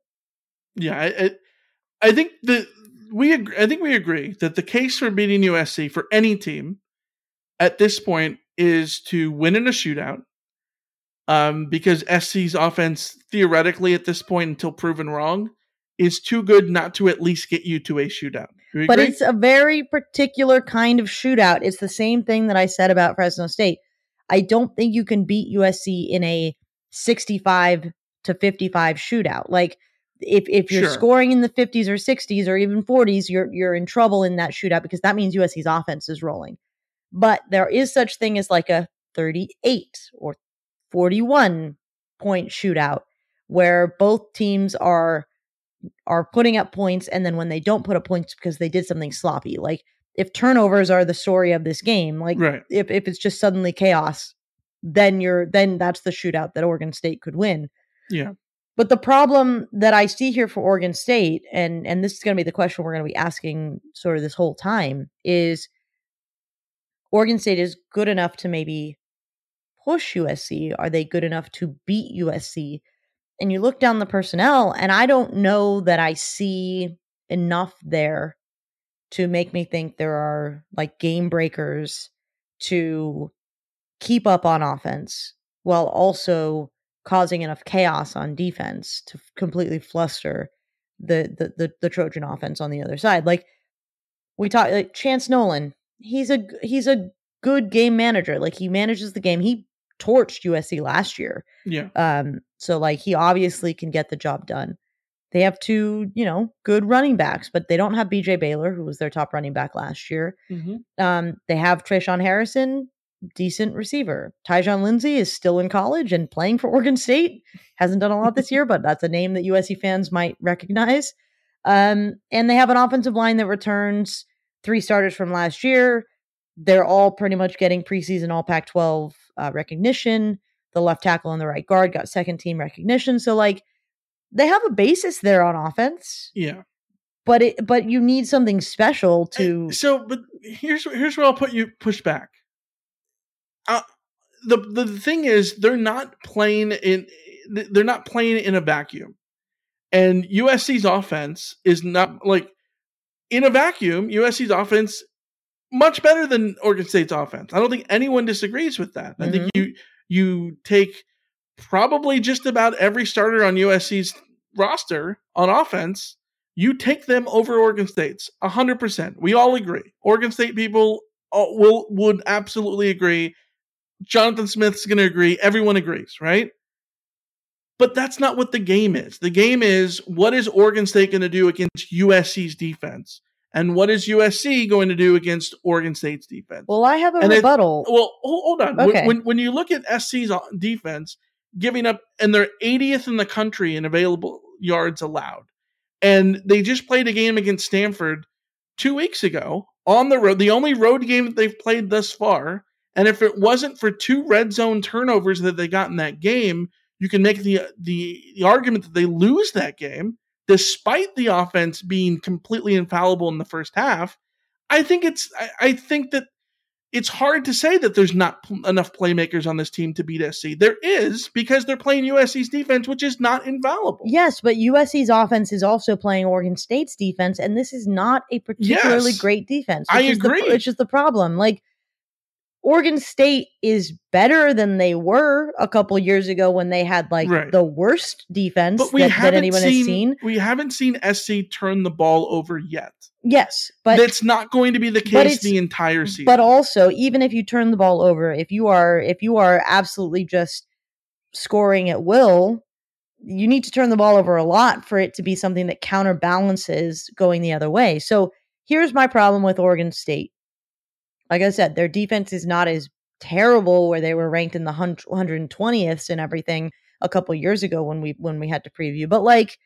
Yeah, I, I, think the we ag- I think we agree that the case for beating USC for any team at this point is to win in a shootout. Um, because SC's offense theoretically at this point until proven wrong is too good not to at least get you to a shootout. But it's a very particular kind of shootout. It's the same thing that I said about Fresno State. I don't think you can beat USC in a 65 to 55 shootout. Like if if you're Sure. scoring in the 50s or 60s or even 40s, you're you're in trouble in that shootout because that means USC's offense is rolling. But there is such thing as like a 38 or 41 point shootout where both teams are are putting up points and then when they don't put up points because they did something sloppy like if turnovers are the story of this game like Right. if, if it's just suddenly chaos then you're then that's the shootout that oregon state could win yeah. but the problem that i see here for oregon state and and this is going to be the question we're going to be asking sort of this whole time is oregon state is good enough to maybe push usc are they good enough to beat usc and you look down the personnel and i don't know that i see enough there to make me think there are like game breakers to keep up on offense while also causing enough chaos on defense to completely fluster the the the, the trojan offense on the other side. Like we talk like chance nolan he's a he's a good game manager. Like he manages the game. He torched usc last year. Yeah. um, so like he obviously can get the job done. They have two, you know, good running backs, but they don't have BJ Baylor, who was their top running back last year. Mhm. Um, they have Tre'Shaun Harrison, decent receiver. Tyjon Lindsey is still in college and playing for Oregon State. Hasn't done a lot this year, but that's a name that USC fans might recognize. Um, and they have an offensive line that returns three starters from last year. They're all pretty much getting preseason All Pac 12 uh, recognition. The left tackle and the right guard got second team recognition. So, like, they have a basis there on offense, Yeah. but it but you need something special to. So, but here's here's where I'll put you push back. Uh, the the thing is, they're not playing in they're not playing in a vacuum, and USC's offense is not like in a vacuum. USC's offense much better than Oregon State's offense. I don't think anyone disagrees with that. I think you you take probably just about every starter on USC's roster on offense you take them over Oregon State's 100%. We all agree. Oregon State people uh, will would absolutely agree. Jonathan Smith's going to agree. Everyone agrees, right? But that's not what the game is. The game is what is Oregon State going to do against USC's defense? And what is USC going to do against Oregon State's defense? Well, I have a And it- rebuttal. well, hold, on. When- Okay. When, when you look at SC's uh, defense, giving up, and they're 80th in the country in available yards allowed, and they just played a game against Stanford two weeks ago on the road, the only road game that they've played thus far. And if it wasn't for two red zone turnovers that they got in that game, you can make the uh, the, the argument that they lose that game despite the offense being completely infallible in the first half. I think it's I, I think that it's hard to say that there's not pl- enough playmakers on this team to beat SC. There is because they're playing USC's defense, which is not infallible. Yes, but USC's offense is also playing Oregon State's defense, and this is not a particularly Yes. great defense. I is the- agree. which is the problem. Like Oregon State is better than they were a couple years ago when they had like Right. the worst defense that, that anyone seen, has seen. we haven't seen SC turn the ball over yet. Yes, but That's not going to be the case the entire season. But also, even if you turn the ball over, if you are if you are absolutely just scoring at will, you need to turn the ball over a lot for it to be something that counterbalances going the other way. So here's my problem with Oregon State. Like I said, their defense is not as terrible where they were ranked in the 120th and everything a couple years ago when we when we had to preview. But like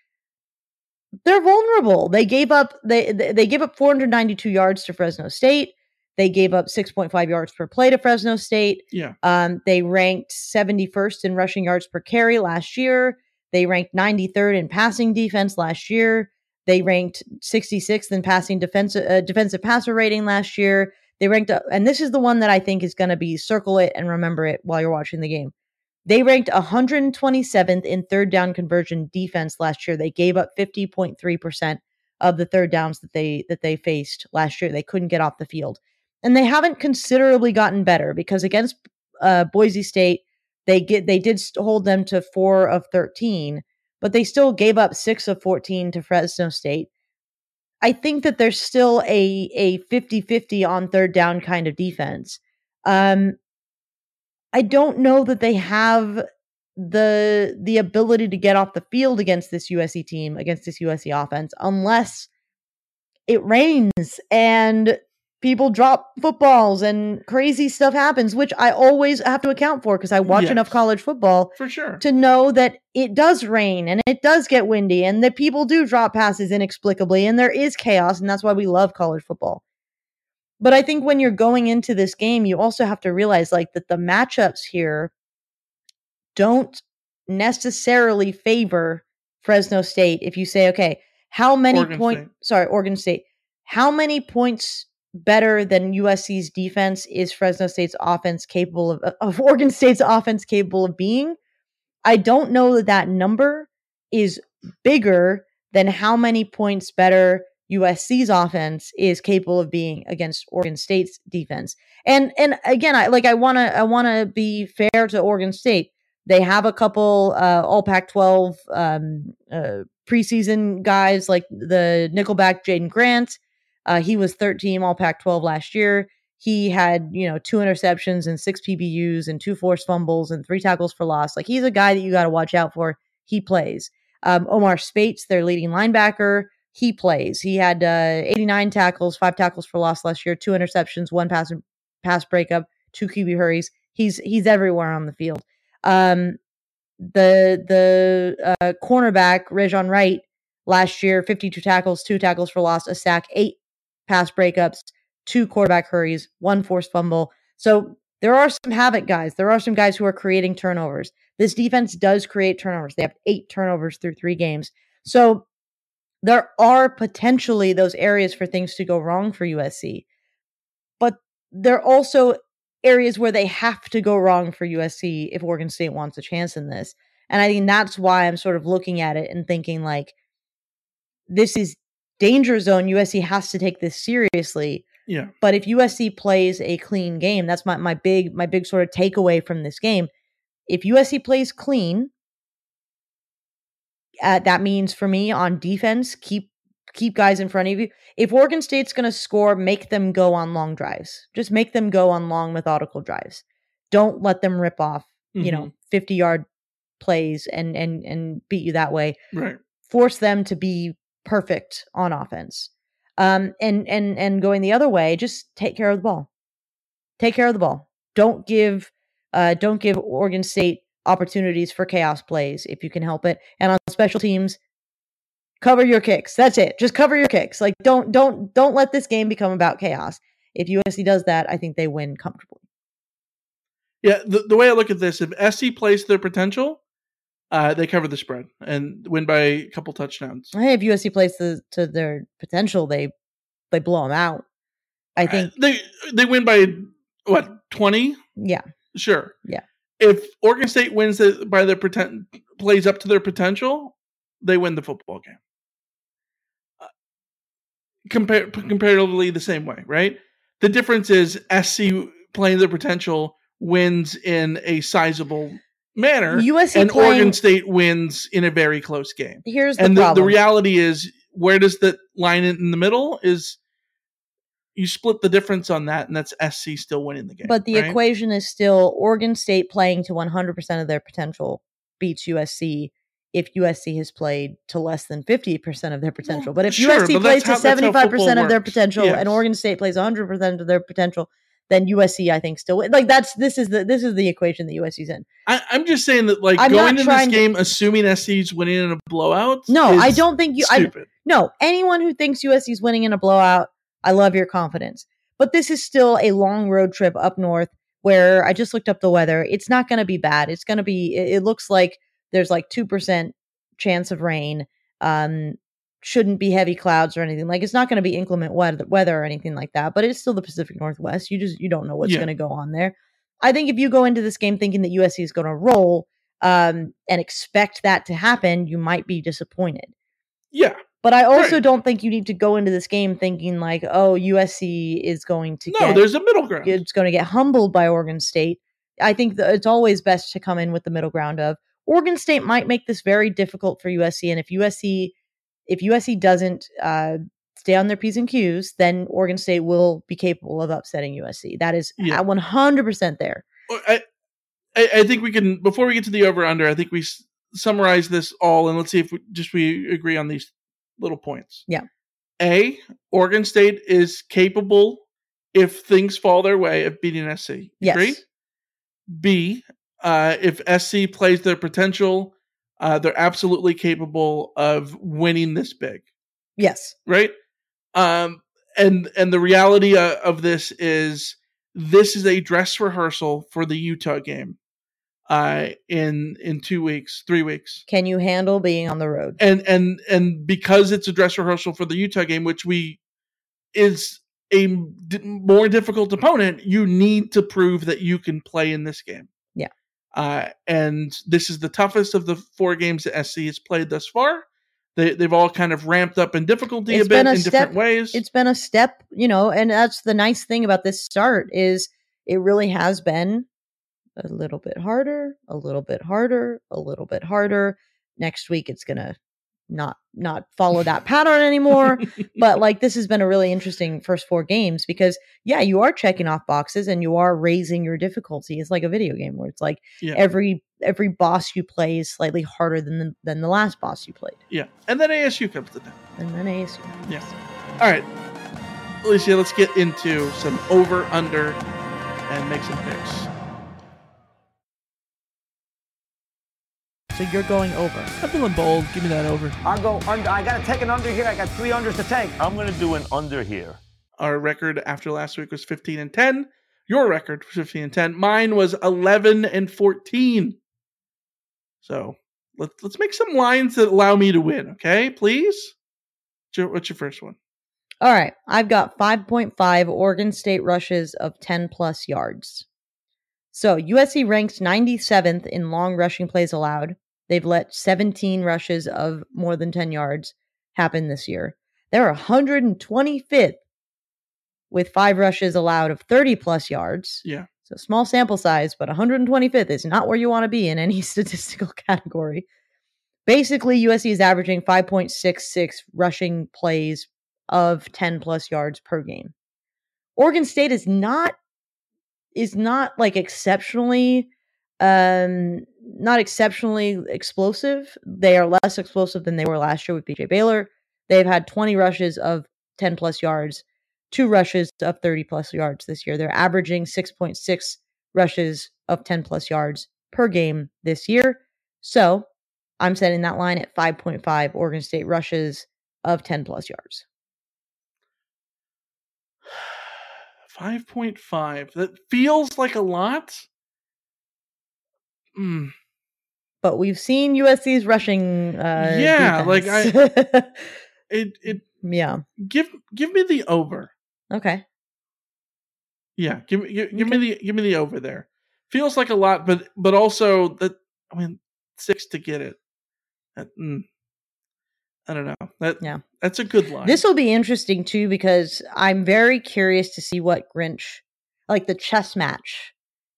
they're vulnerable. They gave up they they gave up 492 yards to Fresno State. They gave up 6.5 yards per play to Fresno State. yeah. Um, they ranked 71st in rushing yards per carry last year. They ranked 93rd in passing defense last year. They ranked 66th in passing defensive uh, defensive passer rating last year. They ranked, uh, and this is the one that I think is going to be circle it and remember it while you're watching the game. They ranked 127th in third down conversion defense last year. They gave up 50.3% of the third downs that they that they faced last year. They couldn't get off the field. And they haven't considerably gotten better because against uh, Boise State, they get they did hold them to 4 of 13, but they still gave up 6 of 14 to Fresno State. I think that there's still a a 50-50 on third down kind of defense. Um I don't know that they have the the ability to get off the field against this USC team, against this USC offense, unless it rains and people drop footballs and crazy stuff happens, which I always have to account for because I watch Yes. enough college football For sure. to know that it does rain and it does get windy and that people do drop passes inexplicably and there is chaos and that's why we love college football. But I think when you're going into this game, you also have to realize like that the matchups here don't necessarily favor Fresno State if you say, okay, how many points sorry, Oregon State, how many points better than USC's defense is Fresno State's offense capable of of Oregon State's offense capable of being? I don't know that that number is bigger than how many points better USC's offense is capable of being against Oregon State's defense. And and again, I like I want to I want to be fair to Oregon State. They have a couple uh, All Pac-12 um, uh, preseason guys like the Nickelback Jaydon Grant. Uh, he was third team All Pac-12 last year. He had you know two interceptions and six PBUs and two forced fumbles and three tackles for loss. Like he's a guy that you got to watch out for. He plays. Um, Omar Speights, their leading linebacker, he plays. He had uh, 89 tackles, five tackles for loss last year, two interceptions, one pass pass breakup, two QB hurries. He's he's everywhere on the field. Um, the the uh, cornerback Rejzohn Wright last year, 52 tackles, two tackles for loss, a sack, eight pass breakups, two quarterback hurries, one forced fumble. So there are some havoc guys. There are some guys who are creating turnovers. This defense does create turnovers. They have eight turnovers through three games. So there are potentially those areas for things to go wrong for USC. But there are also areas where they have to go wrong for USC if Oregon State wants a chance in this. And I think that's why I'm sort of looking at it and thinking like this is danger zone. USC has to take this seriously. Yeah. But if USC plays a clean game, that's my, my big my big sort of takeaway from this game. If USC plays clean, uh, that means for me on defense, keep keep guys in front of you. If Oregon State's going to score, make them go on long drives. Just make them go on long methodical drives. Don't let them rip off, you know, 50 yard plays and and and beat you that way. Right. Force them to be perfect on offense. Um and and and going the other way, just take care of the ball. Take care of the ball. Don't give uh don't give Oregon State opportunities for chaos plays if you can help it. And on special teams, Cover your kicks. That's it. Just cover your kicks. Like don't don't don't let this game become about chaos. If USC does that, I think they win comfortably. Yeah, the, the way I look at this, if SC plays their potential, uh, they cover the spread and win by a couple touchdowns. Hey, if USC plays to, to their potential, they they blow them out. I think Uh, they they win by what twenty? yeah. Sure. Yeah. If Oregon State wins the, by their pretend plays up to their potential, they win the football game. Uh, compar- comparatively the same way, right? The difference is SC playing their potential wins in a sizable manner, USC and playing- Oregon State wins in a very close game. Here's the and the, the reality is, where does the line in, the middle is? You split the difference on that, and that's SC still winning the game. But the right? equation is still Oregon State playing to 100% of their potential beats USC if USC has played to less than 50% of their potential. But if sure, USC but plays to how- that's how 75% football of their potential Yes. and Oregon State plays 100% of their potential, then USC I think still like that's this is the this is the equation that USC's in. I, I'm just saying that, like, I'm going into this trying to- game assuming SC's winning in a blowout. No, I don't think you I, Stupid. No, anyone who thinks USC's winning in a blowout, I love your confidence. But this is still a long road trip up north where I just looked up the weather. It's not going to be bad. It's going to be, it, it looks like there's like 2% chance of rain. Um, shouldn't be heavy clouds or anything. Like it's not going to be inclement weather, weather or anything like that, but it's still the Pacific Northwest. You just, you don't know what's Yeah. going to go on there. I think if you go into this game thinking that USC is going to roll um, and expect that to happen, you might be disappointed. Yeah. But I also Right. don't think you need to go into this game thinking like, oh, USC is going to No, get there's a middle ground. it's going to get humbled by Oregon State. I think that it's always best to come in with the middle ground of Oregon State might make this very difficult for USC, and if USC if USC doesn't uh, stay on their p's and q's, then Oregon State will be capable of upsetting USC. That is Yeah. one hundred percent there. I, I, I think we can before we get to the over under. I think we s- summarize this all, and let's see if we just we agree on these little points. Yeah. A. Oregon State is capable if things fall their way of beating SC. You Yes. Agree? B. Uh, if SC plays their potential, uh, they're absolutely capable of winning this big. Yes. right um and and the reality uh, of this is this is a dress rehearsal for the utah game uh in in two weeks three weeks Can you handle being on the road? and and and because it's a dress rehearsal for the utah game which we is a d- more difficult opponent you need to prove that you can play in this game. Uh and this is the toughest of the four games that sc has played thus far they, they've all kind of ramped up in difficulty a bit in different ways It's been a step, you know, and that's the nice thing about this start is it really has been a little bit harder, a little bit harder, a little bit harder. Next week it's gonna not not follow that pattern anymore. but like this has been a really interesting first four games because yeah, you are checking off boxes and you are raising your difficulty. It's like a video game where it's like Yeah. every every boss you play is slightly harder than the, than the last boss you played. Yeah, and then ASU comes to town. And then ASU. Yeah. All right, Alicia, let's get into some over under and make some picks. So you're going over. I'm feeling bold. Give me that over. I'll go under. I got to take an under here. I got three unders to take. I'm going to do an under here. Our record after last week was 15 and 10. Your record was 15 and 10. Mine was 11 and 14. So let's let's make some lines that allow me to win. Okay, please. What's your, what's your first one? All right. I've got 5.5 Oregon State rushes of 10 plus yards. So USC ranks 97th in long rushing plays allowed. They've let 17 rushes of more than 10 yards happen this year. They're 125th with five rushes allowed of 30 plus yards. Yeah. So small sample size, but 125th is not where you want to be in any statistical category. Basically, USC is averaging 5.66 rushing plays of 10 plus yards per game. Oregon State is not is not like exceptionally um not exceptionally explosive. They are less explosive than they were last year with BJ Baylor. They've had 20 rushes of 10 plus yards, two rushes of 30 plus yards this year. They're averaging 6.6 rushes of 10 plus yards per game this year. So, I'm setting that line at 5.5 Oregon State rushes of 10 plus yards. 5.5. That feels like a lot. Hmm. But we've seen USC's rushing. Uh, yeah, like I, it, it. Yeah. Give give me the over. Okay. Yeah, give me give, give me the give me the over there. Feels like a lot, but but also that I mean six to get it. That, mm, I don't know. That yeah, that's a good line. This will be interesting too because I'm very curious to see what Grinch like the chess match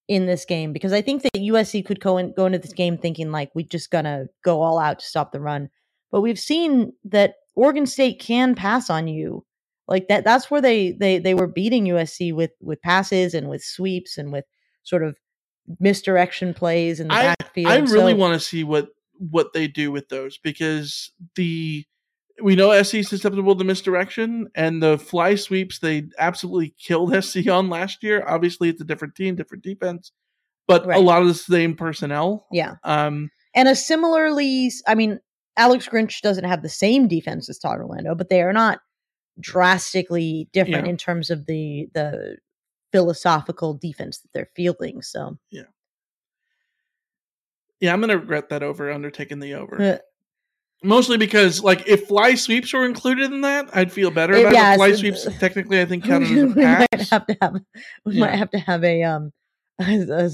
in this game because I think that USC could go in, go into this game thinking like we're just gonna go all out to stop the run, but we've seen that Oregon State can pass on you like that. That's where they they they were beating USC with with passes and with sweeps and with sort of misdirection plays in the I, backfield. I really So- want to see what what they do with those because the we know SC is susceptible to misdirection and the fly sweeps they absolutely killed SC on last year. Obviously, it's a different team, different defense, but a lot of the same personnel. Yeah. Um, And a similarly, I mean, Alex Grinch doesn't have the same defense as Todd Orlando, but they are not drastically different Yeah. in terms of the the philosophical defense that they're fielding. So yeah. Yeah, I'm gonna regret that over undertaking the over. Mostly because, like, if fly sweeps were included in that, I'd feel better about yeah, it. Fly so- sweeps technically, I think, counted as a we might have to have we might have to have a um a, a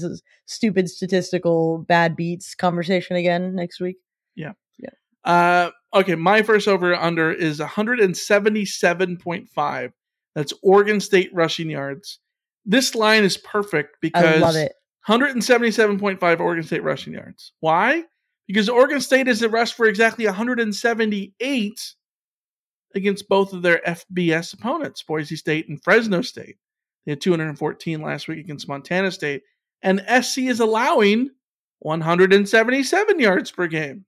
stupid statistical bad beats conversation again next week. Yeah. Yeah. Uh, okay, my first over under is 177.5. That's Oregon State rushing yards. This line is perfect because I love it. 177.5 Oregon State rushing yards. Why? Because Oregon State is at rest for exactly 178 against both of their FBS opponents, Boise State and Fresno State. They had 214 last week against Montana State. And SC is allowing 177 yards per game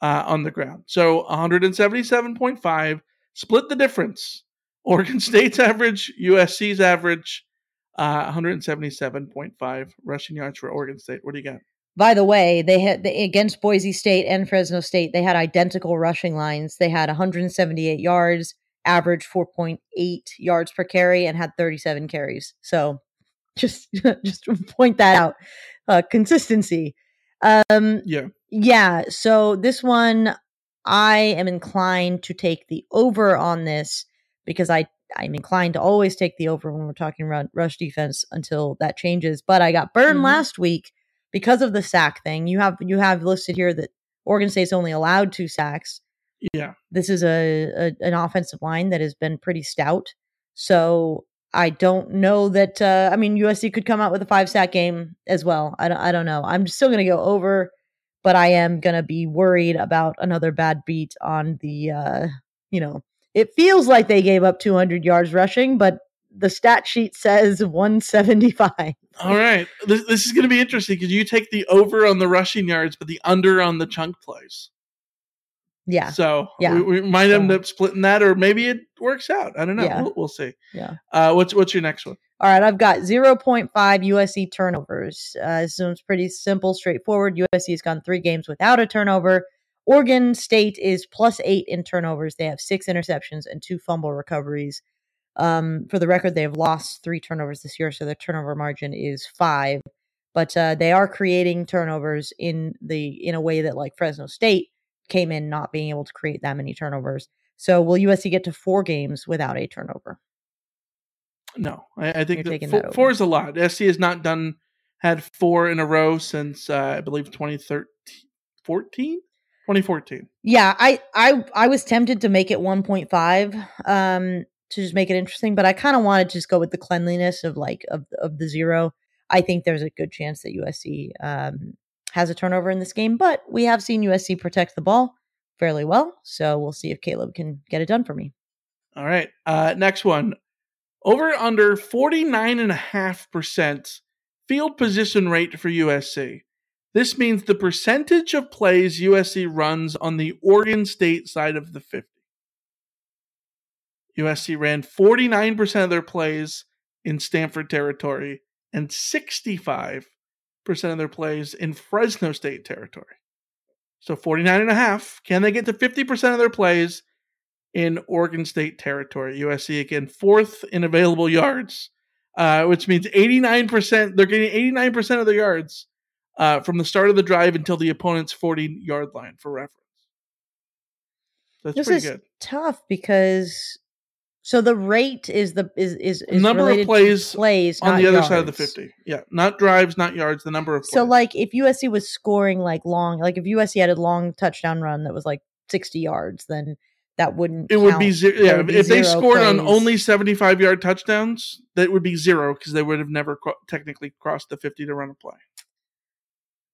uh, on the ground. So 177.5, split the difference. Oregon State's average, USC's average, uh, 177.5 rushing yards for Oregon State. What do you got? By the way, they had they, against Boise State and Fresno State, they had identical rushing lines. They had 178 yards, average 4.8 yards per carry, and had 37 carries. So, just just to point that out, uh, consistency. Um, Yeah. yeah. So this one, I am inclined to take the over on this because I I'm inclined to always take the over when we're talking about rush defense until that changes. But I got burned Mhm. last week because of the sack thing. You have you have listed here that Oregon State's only allowed two sacks. Yeah. This is a, a an offensive line that has been pretty stout. So I don't know that. Uh, I mean, USC could come out with a five sack game as well. I don't. I don't know. I'm still going to go over, but I am going to be worried about another bad beat on the. Uh, you know, it feels like they gave up 200 yards rushing, but the stat sheet says 175. All right. This, this is going to be interesting because you take the over on the rushing yards, but the under on the chunk plays. Yeah. So Yeah. we, we might end up splitting that, or maybe it works out. I don't know. Yeah. We'll, we'll see. Yeah. Uh, what's what's your next one? All right, I've got 0.5 USC turnovers. Uh, this one's pretty simple, straightforward. USC has gone three games without a turnover. Oregon State is plus eight in turnovers. They have six interceptions and two fumble recoveries. Um, for the record, they have lost three turnovers this year, so their turnover margin is five. But uh, they are creating turnovers in the in a way that like Fresno State came in not being able to create that many turnovers. So will USC get to four games without a turnover? No, I, I think that four, four is a lot. SC has not done had four in a row since uh, I believe 2013, 14? 2014. Yeah, I I I was tempted to make it 1.5 um to just make it interesting, but I kind of wanted to just go with the cleanliness of like of of the zero. I think there's a good chance that USC um has a turnover in this game, but we have seen USC protect the ball fairly well, so we'll see if Caleb can get it done for me. All right. Uh, next one. Over under 49.5% field position rate for USC. This means the percentage of plays USC runs on the Oregon State side of the 50. USC ran 49% of their plays in Stanford territory and 65% of their plays in Fresno State territory. So 49 and a half. Can they get to 50% of their plays in Oregon State territory? USC again, fourth in available yards, uh, which means 89%. They're getting 89% of their yards uh, from the start of the drive until the opponent's 40 yard line for reference. That's this pretty is good. tough because so the rate is the is is, is number of plays, plays on the other side of the 50. Yeah, not drives, not yards, the number of plays. So like if USC was scoring like long, like if USC had a long touchdown run that was like sixty yards, then that wouldn't. it would be zero. Yeah, be if they zero scored on only 75 yard touchdowns, that would be zero because they would have never cro- technically crossed the 50 to run a play.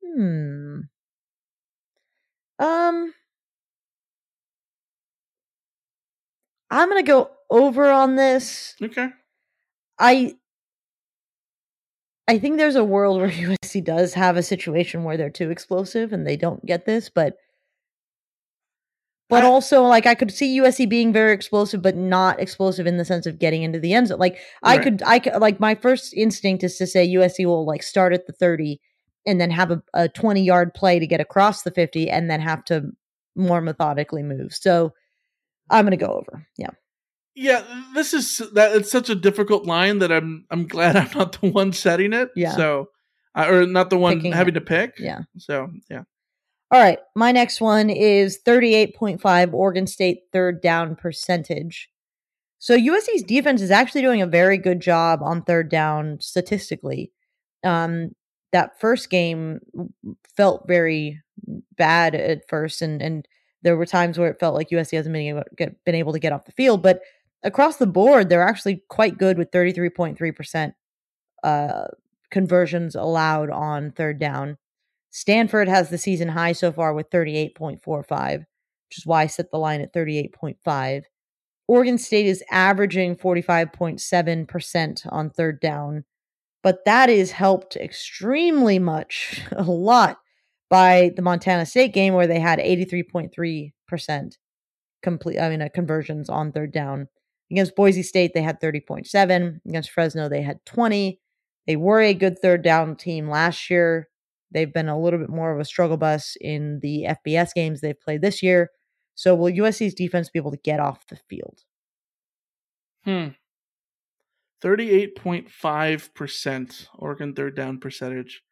Hmm. Um. I'm gonna go over on this. Okay. I I think there's a world where USC does have a situation where they're too explosive and they don't get this, but but also like I could see USC being very explosive, but not explosive in the sense of getting into the end zone. Like I Right. could I could like my first instinct is to say USC will like start at the 30 and then have a, a 20 yard play to get across the 50 and then have to more methodically move. So I'm gonna go over. Yeah. Yeah, this is that. It's such a difficult line that I'm I'm glad I'm not the one setting it. Yeah. So, uh, or not the one Picking having it. to pick. Yeah. So yeah. All right. My next one is 38.5 Oregon State third down percentage. So USC's defense is actually doing a very good job on third down statistically. Um, that first game felt very bad at first, and and there were times where it felt like USC hasn't been able, get, been able to get off the field. But across the board, they're actually quite good with 33.3% uh, conversions allowed on third down. Stanford has the season high so far with 38.45, which is why I set the line at 38.5. Oregon State is averaging 45.7% on third down, but that is helped extremely much, a lot, by the Montana State game where they had 83.3% complete, I mean, uh, conversions on third down. Against Boise State, they had 30.7. Against Fresno, they had 20. They were a good third down team last year. They've been a little bit more of a struggle bus in the FBS games they've played this year. So will USC's defense be able to get off the field? Hmm. Thirty-eight point five percent Oregon third down percentage.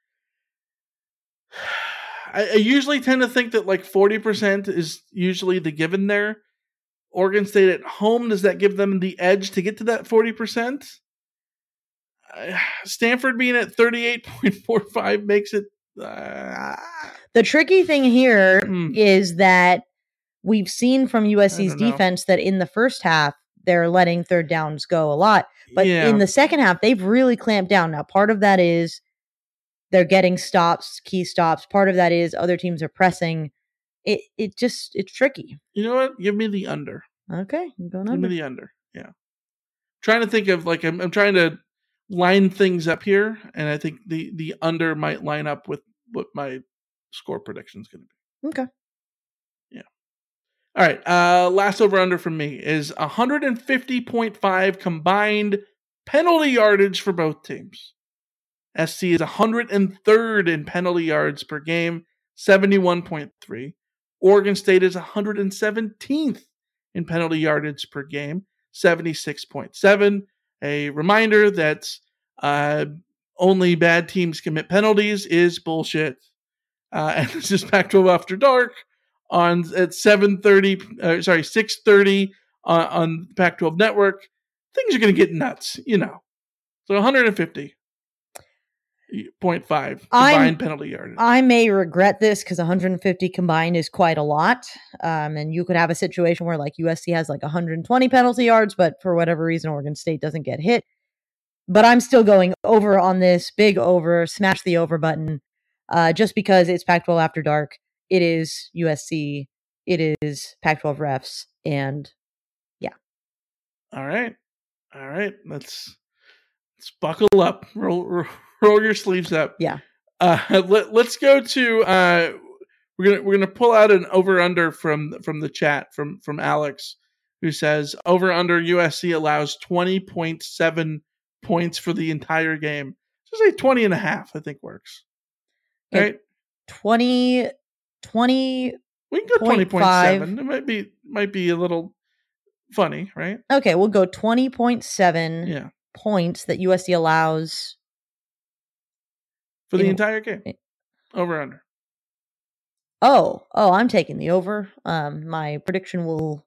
I, I usually tend to think that like forty percent is usually the given there. Oregon State at home does that give them the edge to get to that forty percent? Stanford being at thirty-eight point four five makes it. Uh, The tricky thing here is Hmm. that we've seen from USC's defense that in the first half they're letting third downs go a lot, but Yeah. in the second half they've really clamped down. Now, part of that is they're getting stops, key stops. Part of that is other teams are pressing. It it just it's tricky. you know what? Give me the under. Okay, I'm going Give under. me the under. Yeah. Trying to think of like I'm, I'm trying to line things up here, and I think the the under might line up with what my score prediction is going to be. Okay. Yeah. All right. Uh, last over under from me is 150.5 combined penalty yardage for both teams. SC is 103rd in penalty yards per game, 71.3. Oregon State is 117th in penalty yardage per game, 76.7. A reminder that uh, only bad teams commit penalties is bullshit. Uh, and this is Pac-12 After Dark on at 7.30, uh, sorry, 6.30 uh, on Pac-12 Network. Things are going to get nuts, you know. So 150. 0.5 I'm- combined penalty yardage. I may regret this because 150 combined is quite a lot. Um, and you could have a situation where like USC has like 120 penalty yards, but for whatever reason, Oregon State doesn't get hit. But I'm still going over on this big over, smash the over button, uh, just because it's Pac 12 after dark. It is USC, it is Pac 12 refs, and yeah. All right. All right. Let's let's buckle up. Roll roll, roll your sleeves up. Yeah. Uh let, let's go to uh we're going to we're to pull out an over under from from the chat from from Alex who says over under USC allows 20.7 points for the entire game. So say 20 and a half I think works. Okay. Right? 20 20 We can go twenty point seven. It might be might be a little funny, right? Okay, we'll go 20.7 Yeah. points that USC allows For the entire game. Over under. Oh, oh, I'm taking the over. Um, my prediction will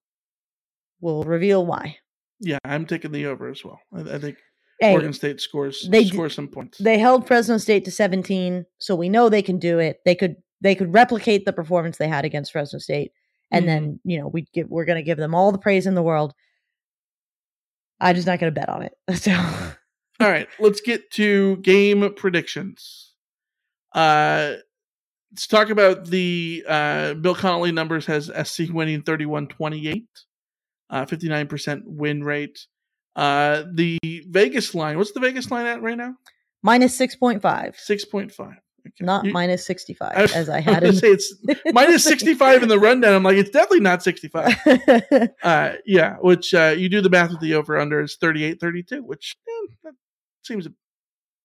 will reveal why. Yeah, I'm taking the over as well. I, I think Hey, Oregon State scores they scores some points. They held Fresno State to 17, so we know they can do it. They could they could replicate the performance they had against Fresno State, and then you know we give we're gonna give them all the praise in the world. I'm just not gonna bet on it. So All right, let's get to game predictions. Uh, let's talk about the uh, Bill Connolly numbers has SC winning 31 28, uh, 59% win rate. Uh, the Vegas line, what's the Vegas line at right now? minus six point five, 6.5. not You- minus sixty five I was as I had gonna say it's minus 65 in the rundown. I'm like, it's definitely not 65. uh, yeah, which uh, you do the math with the over under is 38 32, which eh, seems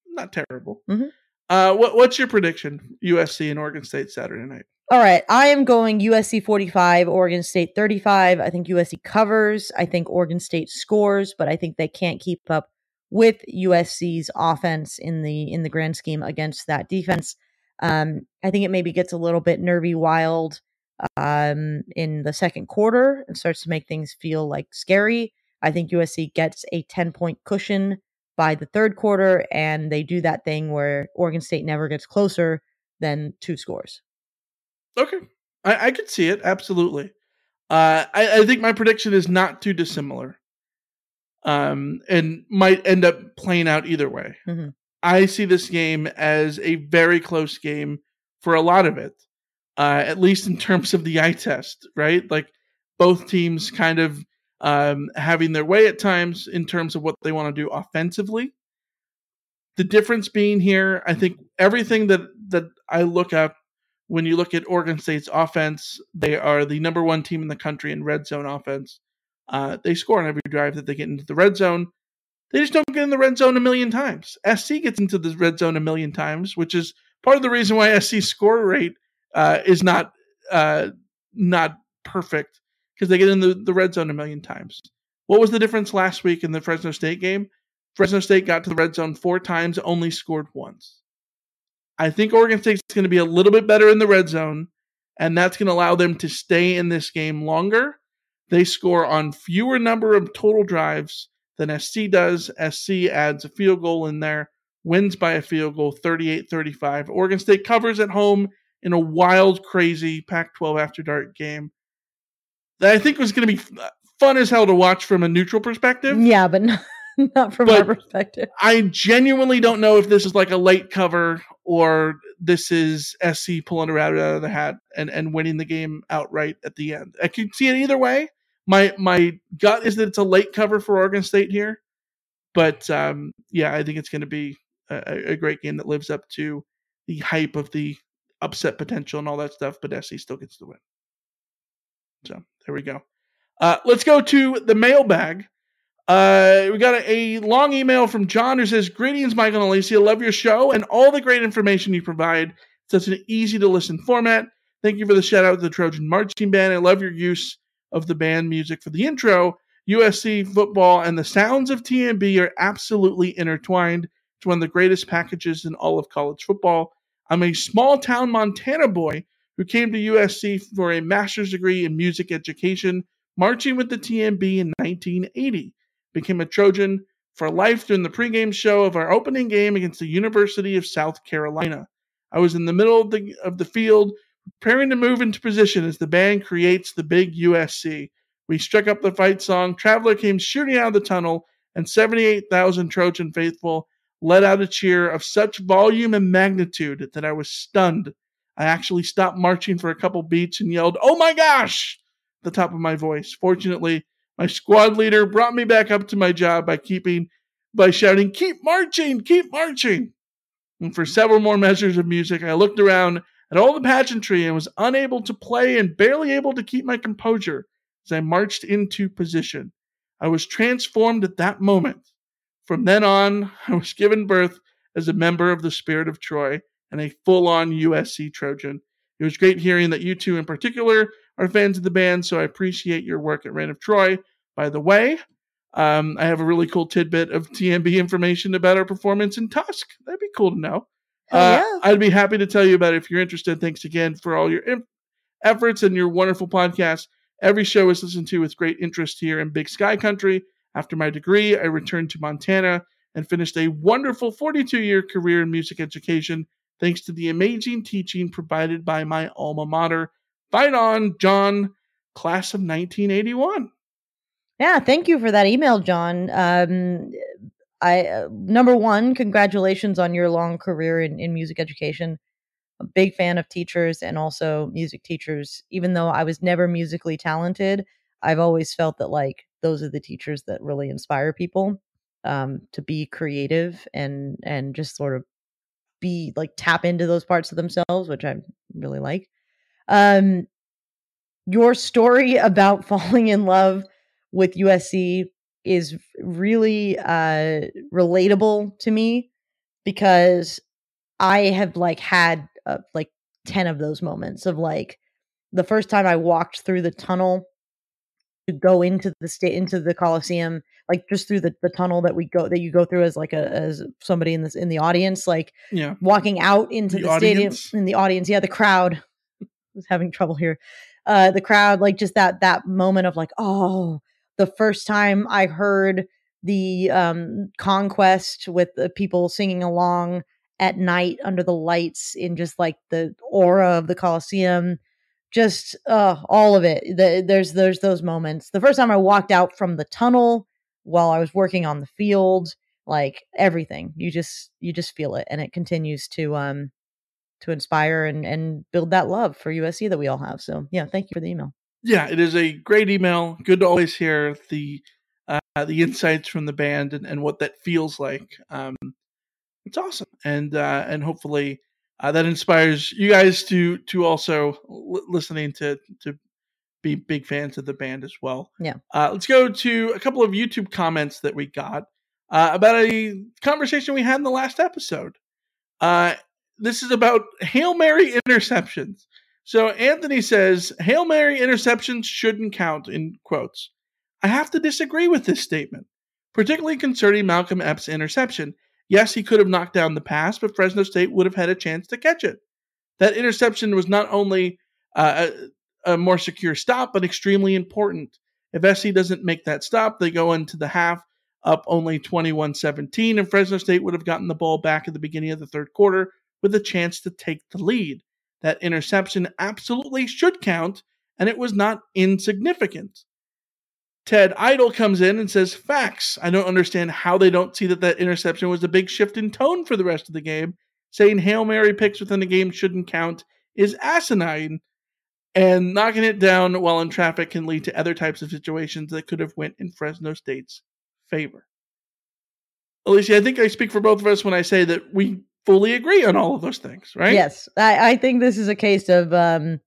not terrible. Mhm. Uh, what, what's your prediction? USC and Oregon State Saturday night. All right, I am going USC 45, Oregon State 35. I think USC covers. I think Oregon State scores, but I think they can't keep up with USC's offense in the in the grand scheme against that defense. Um, I think it maybe gets a little bit nervy wild um, in the second quarter and starts to make things feel like scary. I think USC gets a 10 point cushion by the third quarter, and they do that thing where Oregon State never gets closer than two scores. Okay, I, I could see it absolutely. Uh, I, I think my prediction is not too dissimilar, um, and might end up playing out either way. Mhm. I see this game as a very close game for a lot of it, uh, at least in terms of the eye test, right? Like both teams kind of um, having their way at times in terms of what they want to do offensively. The difference being here, I think everything that that I look up when you look at Oregon State's offense, they are the number one team in the country in red zone offense. Uh, they score on every drive that they get into the red zone. They just don't get in the red zone a million times. SC gets into the red zone a million times, which is part of the reason why SC score rate uh, is not uh, not perfect because they get in the, the red zone a million times. What was the difference last week in the Fresno State game? Fresno State got to the red zone four times, only scored once. I think Oregon State's going to be a little bit better in the red zone, and that's going to allow them to stay in this game longer. They score on fewer number of total drives than SC does. SC adds a field goal in there, wins by a field goal 38 35. Oregon State covers at home in a wild, crazy Pac 12 after dark game that I think was going to be fun as hell to watch from a neutral perspective. Yeah, but not, not from But- our perspective. I genuinely don't know if this is like a late cover or this is SC pulling a rabbit out of the hat and, and winning the game outright at the end. I could see it either way. My my gut is that it's a late cover for Oregon State here, but um, yeah, I think it's going to be a, a great game that lives up to the hype of the upset potential and all that stuff. But SC still gets the win. So there we go. Uh, let's go to the mailbag. Uh, we got a, a long email from John who says, Greetings, Michael and Alicia. Love your show and all the great information you provide. Such an easy to listen format. Thank you for the shout out to the Trojan Marching Band. I love your use of the band music for the intro. USC football and the sounds of TMB are absolutely intertwined. It's one of the greatest packages in all of college football. I'm a small town Montana boy who came to USC for a master's degree in music education, marching with the TMB in 1980. Became a Trojan for life during the pregame show of our opening game against the University of South Carolina. I was in the middle of the of the field, preparing to move into position as the band creates the big USC. We struck up the fight song. Traveler came shooting out of the tunnel, and 78,000 Trojan faithful let out a cheer of such volume and magnitude that I was stunned. I actually stopped marching for a couple beats and yelled, Oh my gosh! at the top of my voice. Fortunately, my squad leader brought me back up to my job by keeping by shouting, Keep marching, keep marching. And for several more measures of music, I looked around at all the pageantry and was unable to play and barely able to keep my composure as I marched into position. I was transformed at that moment. From then on, I was given birth as a member of the Spirit of Troy and a full on USC Trojan. It was great hearing that you two in particular are fans of the band, so I appreciate your work at Reign of Troy. By the way, um, I have a really cool tidbit of TMB information about our performance in Tusk. That'd be cool to know. Uh, I'd be happy to tell you about it if you're interested. Thanks again for all your im- efforts and your wonderful podcast. Every show is listened to with great interest here in Big Sky Country. After my degree, I returned to Montana and finished a wonderful 42 year career in music education thanks to the amazing teaching provided by my alma mater. Fight on, John, class of 1981. Yeah, thank you for that email, John. Um, I uh, number one, congratulations on your long career in, in music education. A big fan of teachers and also music teachers. Even though I was never musically talented, I've always felt that like those are the teachers that really inspire people um, to be creative and and just sort of be like tap into those parts of themselves, which I really like. Um, your story about falling in love with USC is really uh relatable to me because I have like had uh, like 10 of those moments of like the first time I walked through the tunnel to go into the state into the Coliseum, like just through the, the tunnel that we go that you go through as like a as somebody in this in the audience, like Yeah. walking out into The the, stadium in the audience. Yeah, the crowd was having trouble here. Uh the crowd, like just that that moment of like, oh, the first time I heard the um conquest with the people singing along at night under the lights in just like the aura of the Coliseum just uh all of it. The, there's there's those moments. The first time i walked out from the tunnel while i was working on the field like everything. You just you just feel it and it continues to um to inspire and and build that love for usc that we all have. So yeah thank you for the email. Yeah, it is a great email. Good to always hear the uh, the insights from the band and, and what that feels like. Um, it's awesome, and uh, and hopefully uh, that inspires you guys to to also l- listening to to be big fans of the band as well. yeah Uh, let's go to a couple of YouTube comments that we got uh, about a conversation we had in the last episode. Uh, this is about Hail Mary interceptions. So Anthony says Hail Mary interceptions shouldn't count in quotes. I have to disagree with this statement, particularly concerning Malcolm Epps' interception. Yes, he could have knocked down the pass, but Fresno State would have had a chance to catch it. That interception was not only uh, a, a more secure stop, but extremely important. If SC doesn't make that stop, they go into the half up only 21 17, and Fresno State would have gotten the ball back at the beginning of the third quarter with a chance to take the lead. That interception absolutely should count, and it was not insignificant. Ted Idle comes in and says, Facts. I don't understand how they don't see that that interception was a big shift in tone for the rest of the game. Saying Hail Mary picks within the game shouldn't count is asinine, and knocking it down while in traffic can lead to other types of situations that could have went in Fresno State's favor. Alicia, I think I speak for both of us when I say that we fully agree on all of those things, right? Yes, I, I think this is a case of um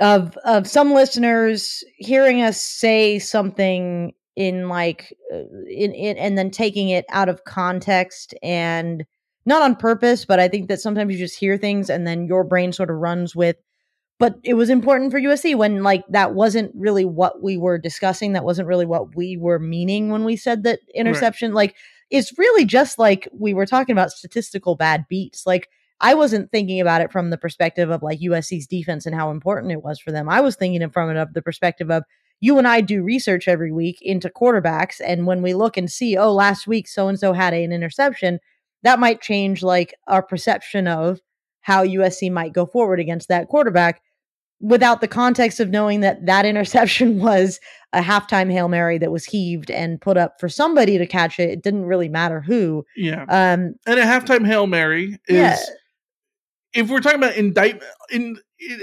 of of some listeners hearing us say something in like uh, in, in and then taking it out of context and not on purpose, but I think that sometimes you just hear things and then your brain sort of runs with but it was important for USC when like that wasn't really what we were discussing. That wasn't really what we were meaning when we said that interception. Like it's really just like we were talking about statistical bad beats. Like I wasn't thinking about it from the perspective of like USC's defense and how important it was for them. I was thinking it from it of the perspective of you and I do research every week into quarterbacks, and when we look and see, oh, last week so and so had an interception, that might change like our perception of how USC might go forward against that quarterback without the context of knowing that that interception was a halftime Hail Mary that was heaved and put up for somebody to catch it. It didn't really matter who. Yeah. Um, and a halftime Hail Mary is Yeah. If we're talking about indictment in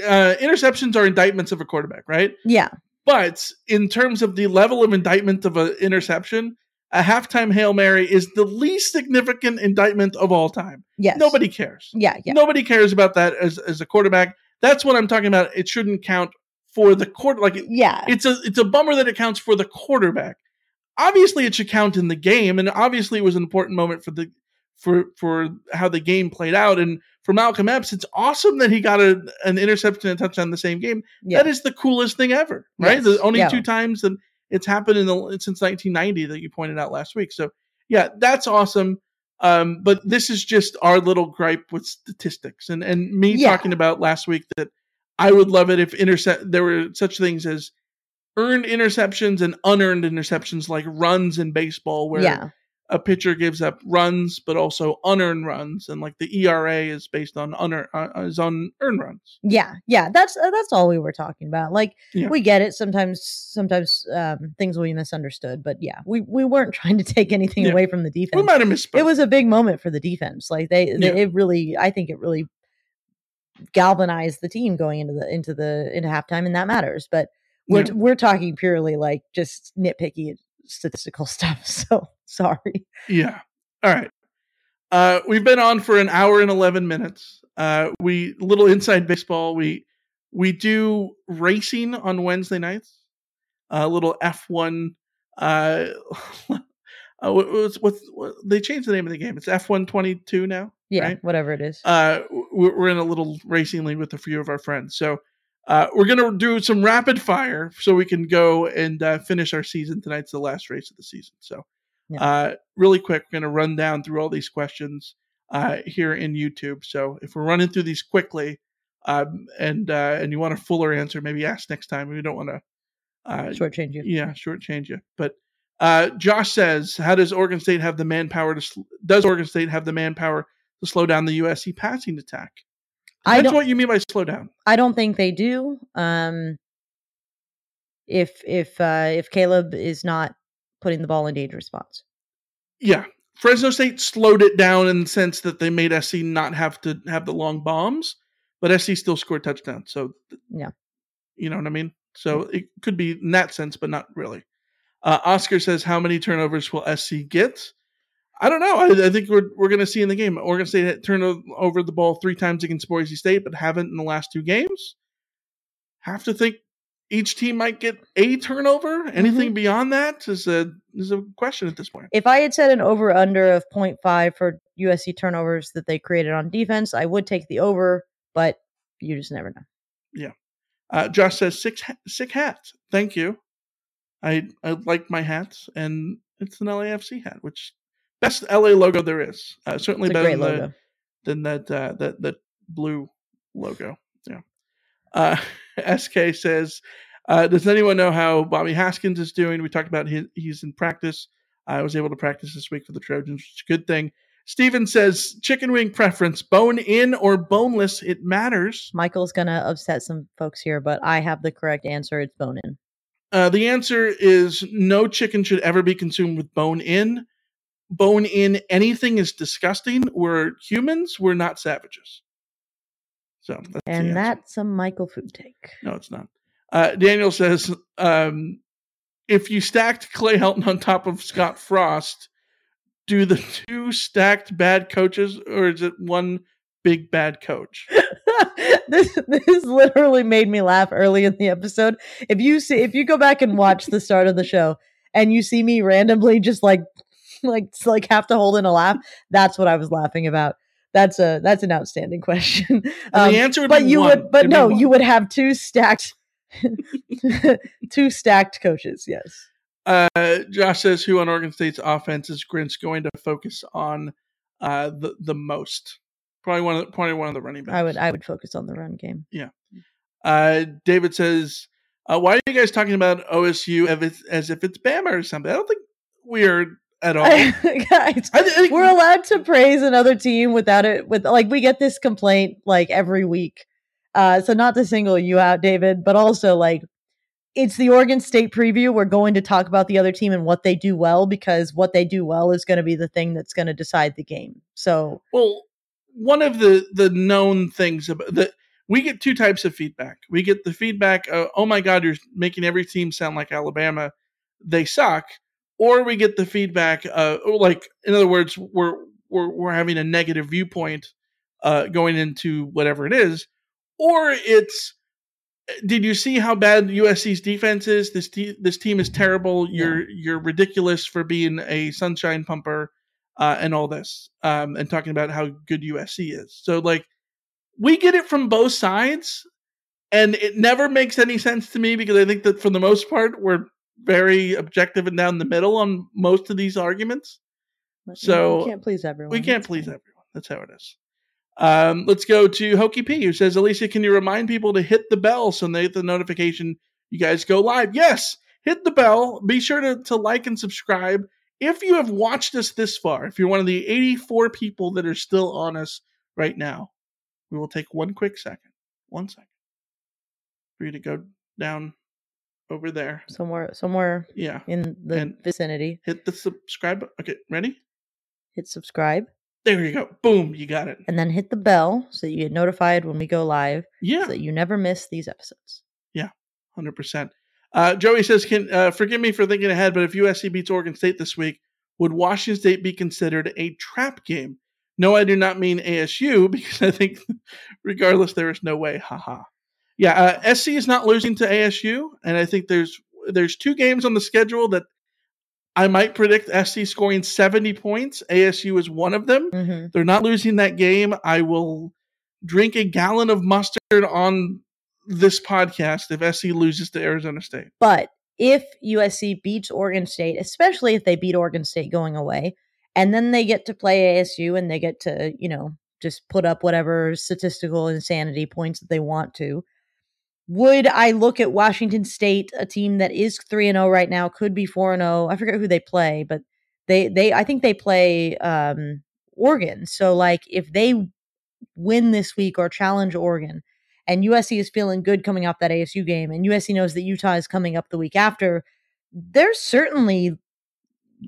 uh, interceptions are indictments of a quarterback, right? yeah. But in terms of the level of indictment of an interception, a halftime Hail Mary is the least significant indictment of all time. Yes. Nobody cares. Yeah. Yeah. Nobody cares about that as, as a quarterback. That's what I'm talking about. It shouldn't count for the quarter. Like, it- Yeah. it's a it's a bummer that it counts for the quarterback. Obviously, it should count in the game, and obviously, it was an important moment for the for for how the game played out. And for Malcolm Epps, it's awesome that he got a, an interception and touchdown in the same game. Yeah. That is the coolest thing ever, right? Yes. The only Yeah. two times that it's happened in the since 1990 that you pointed out last week. So yeah, that's awesome. Um, but this is just our little gripe with statistics and and me Yeah. talking about last week that I would love it if intercept there were such things as earned interceptions and unearned interceptions like runs in baseball where Yeah. A pitcher gives up runs but also unearned runs and like the ERA is based on unearned uh, is on earned runs. Yeah, yeah, that's uh, that's all we were talking about. Like Yeah. we get it. Sometimes, sometimes um, things will be misunderstood, but yeah, we we weren't trying to take anything Yeah. away from the defense. We might have misspoke. It was a big moment for the defense. Like they, they Yeah. it really, I think it really galvanized the team going into the into the into halftime, and that matters. But we're we're talking purely like just nitpicky statistical stuff. So sorry. Yeah. All right. Uh, we've been on for an hour and eleven minutes. Uh, we little inside baseball. We we do racing on Wednesday nights. A little F one. Uh, uh, what, what's what, they changed the name of the game. It's F one twenty two now. Yeah, right? whatever it is. uh, we're, in a little racing league with a few of our friends. So uh, we're gonna do some rapid fire so we can go and uh, finish our season. Tonight's the last race of the season. So uh, really quick, we're gonna run down through all these questions uh, here in YouTube. So if we're running through these quickly, um, and uh, and you want a fuller answer, maybe ask next time. We don't want to uh, Shortchange you. yeah, shortchange you. But uh, Josh says, "How does Oregon State have the manpower to? Sl- does Oregon State have the manpower to slow down the USC passing attack?" I That's what you mean by slow down. I don't think they do. Um, if if uh, if Caleb is not putting the ball in dangerous spots, Yeah, Fresno State slowed it down in the sense that they made SC not have to have the long bombs, but SC still scored touchdowns. So yeah, you know what I mean. So it could be in that sense, but not really. Uh, Oscar says, "How many turnovers will SC get?" I don't know. I, I think we're we're going to see in the game. Oregon State had turned over the ball three times against Boise State, but haven't in the last two games. Have to think each team might get a turnover. Anything beyond that is a is a question at this point. if I had said an over under of 0.5 for USC turnovers that they created on defense, I would take the over, but you just never know. Yeah. Uh, Josh says six ha- sick hat. Thank you. I I like my hats, and it's an LAFC hat, which best LA logo there is. Uh, certainly better than, the, than that uh, that that blue logo. Uh, SK says, uh, does anyone know how Bobby Haskins is doing? We talked about his, he's in practice. I was able to practice this week for the Trojans, which is a good thing. Steven says, chicken wing preference, bone in or boneless, it matters. Michael's gonna upset some folks here, but I have the correct answer. It's bone in. Uh, the answer is no chicken should ever be consumed with bone in. Bone in anything is disgusting. We're humans, we're not savages. So that's And that's a Michael food take. No, it's not. Uh, Daniel says, um, if you stacked Clay Helton on top of Scott Frost, do the two stacked bad coaches, or is it one big bad coach? this this literally made me laugh early in the episode. If you see if you go back and watch the start of the show and you see me randomly just like like like have to hold in a laugh, that's what I was laughing about. That's a that's an outstanding question. And the answer would but be you one. would but It'd no, you would have two stacked two stacked coaches, yes. Uh, Josh says, who on Oregon State's offense is Grinch going to focus on uh, the the most? Probably one of the, probably one of the running backs. I would I would focus on the run game. Yeah. Uh, David says, uh, why are you guys talking about OSU as if, as if it's Bama or something? I don't think we're at all. Guys, we're allowed to praise another team without it with like we get this complaint like every week. Uh so not to single you out, David, but also like it's the Oregon State preview. We're going to talk about the other team and what they do well because what they do well is going to be the thing that's going to decide the game. So Well, one of the the known things about that we get two types of feedback. We get the feedback, uh, "Oh my God, you're making every team sound like Alabama; they suck," or we get the feedback, uh, like in other words, we're we're we're having a negative viewpoint uh, going into whatever it is, or it's did you see how bad USC's defense is? This te- this team is terrible. You're you're ridiculous for being a sunshine pumper. uh, and all this, um, and talking about how good USC is. So like, we get it from both sides, and it never makes any sense to me because I think that for the most part we're very objective and down the middle on most of these arguments. But, So we can't please everyone. we can't please everyone. That's how it is. Um, let's go to Hokey P, who says, Alicia, can you remind people to hit the bell so they get the notification you guys go live? Yes, hit the bell. Be sure to, to like and subscribe. If you have watched us this far, if you're one of the 84 people that are still on us right now, we will take one quick second, one second, for you to go down over there. somewhere somewhere Yeah. in the And- vicinity. Hit the subscribe. Okay, ready? Hit subscribe There you go. Boom, you got it. and then hit the bell so that you get notified when we go live. Yeah. So that you never miss these episodes. Yeah, Hundred percent. Uh, Joey says, "Can uh, forgive me for thinking ahead, but if USC beats Oregon State this week, would Washington State be considered a trap game?" No, I do not mean ASU because I think, regardless, there is no way. Haha. Yeah, uh, SC is not losing to ASU, and I think there's there's two games on the schedule that I might predict SC scoring seventy points. ASU is one of them. Mm-hmm. They're not losing that game. I will drink a gallon of mustard on this podcast if SC loses to Arizona State. But if USC beats Oregon State, especially if they beat Oregon State going away, and then they get to play ASU and they get to, you know, just put up whatever statistical insanity points that they want to. Would I look at Washington State, a team that is 3 and 0 right now, could be 4 and 0. I forget who they play, but they they I think they play um Oregon. So like if they win this week or challenge Oregon and USC is feeling good coming off that ASU game and USC knows that Utah is coming up the week after, there's certainly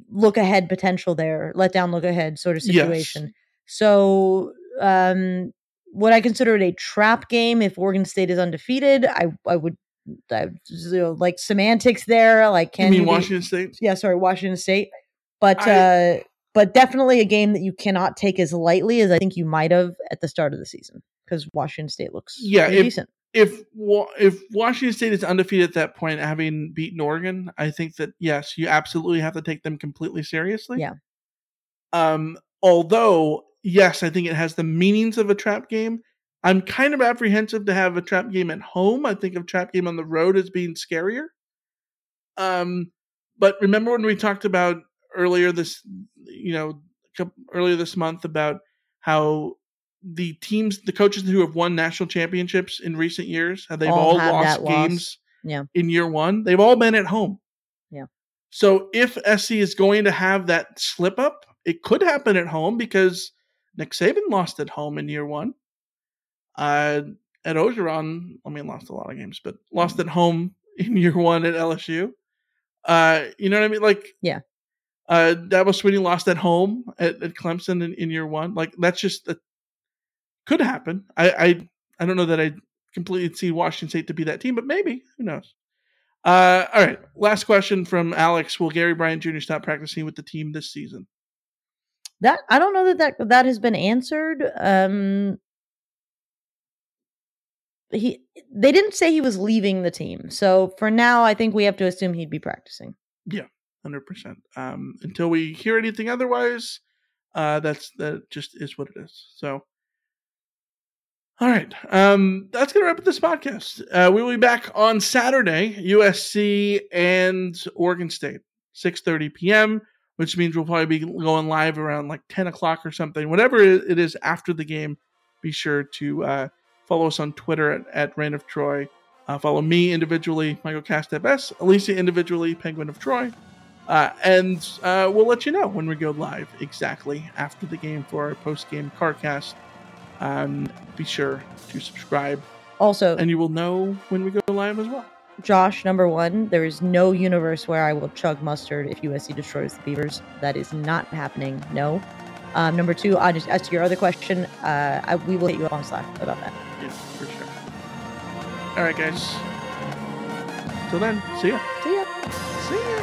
look ahead potential there, let down look ahead sort of Yes. situation. So um would I consider it a trap game if Oregon State is undefeated? I I would I, you know, like semantics there. Like can You mean be- Washington State? yeah, sorry, Washington State. But I- uh but definitely a game that you cannot take as lightly as I think you might have at the start of the season because Washington State looks Yeah, if- decent. If if Washington State is undefeated at that point, having beaten Oregon, I think that yes, you absolutely have to take them completely seriously. Yeah. Um, although yes, I think it has the meanings of a trap game. I'm kind of apprehensive to have a trap game at home. I think of trap game on the road as being scarier. Um, but remember when we talked about earlier this, you know, earlier this month about how the teams, the coaches who have won national championships in recent years, how they've All all, lost games Yeah. in year one. They've all been at home. Yeah. So if SC is going to have that slip up, it could happen at home because Nick Saban lost at home in year one. Uh, Ed Orgeron, I mean, lost a lot of games, but lost at home in year one at LSU. Uh, you know what I mean? Like, Yeah. uh, Dabo Swinney lost at home at, at Clemson in, in year one. Like, that's just that could happen. I, I, I don't know that I completely see Washington State to be that team, but maybe who knows? Uh, all right. Last question from Alex: Will Gary Bryant Jr. stop practicing with the team this season? That I don't know that that, that has been answered. Um he they didn't say he was leaving the team. So for now I think we have to assume he'd be practicing. Yeah, hundred percent. Um, until we hear anything otherwise, uh, that's that just is what it is. So, all right, um, that's gonna wrap up this podcast. Uh, we will be back on Saturday, USC and Oregon State, six thirty p.m., which means we'll probably be going live around like ten o'clock or something. Whatever it is after the game, be sure to uh, follow us on Twitter at, at Reign of Troy. Uh, follow me individually, Michael Castep S, Alicia individually, Penguin of Troy. Uh, and uh, we'll let you know when we go live exactly after the game for our post game CarCast. Um, be sure to subscribe, Also, and you will know when we go live as well. Josh, number one, there is no universe where I will chug mustard if USC destroys the Beavers. That is not happening. No. Um, number two, I just as to your other question, uh, I, we will hit you up on Slack about that. Yeah, for sure. All right, guys. Till then, see ya. See ya. See ya.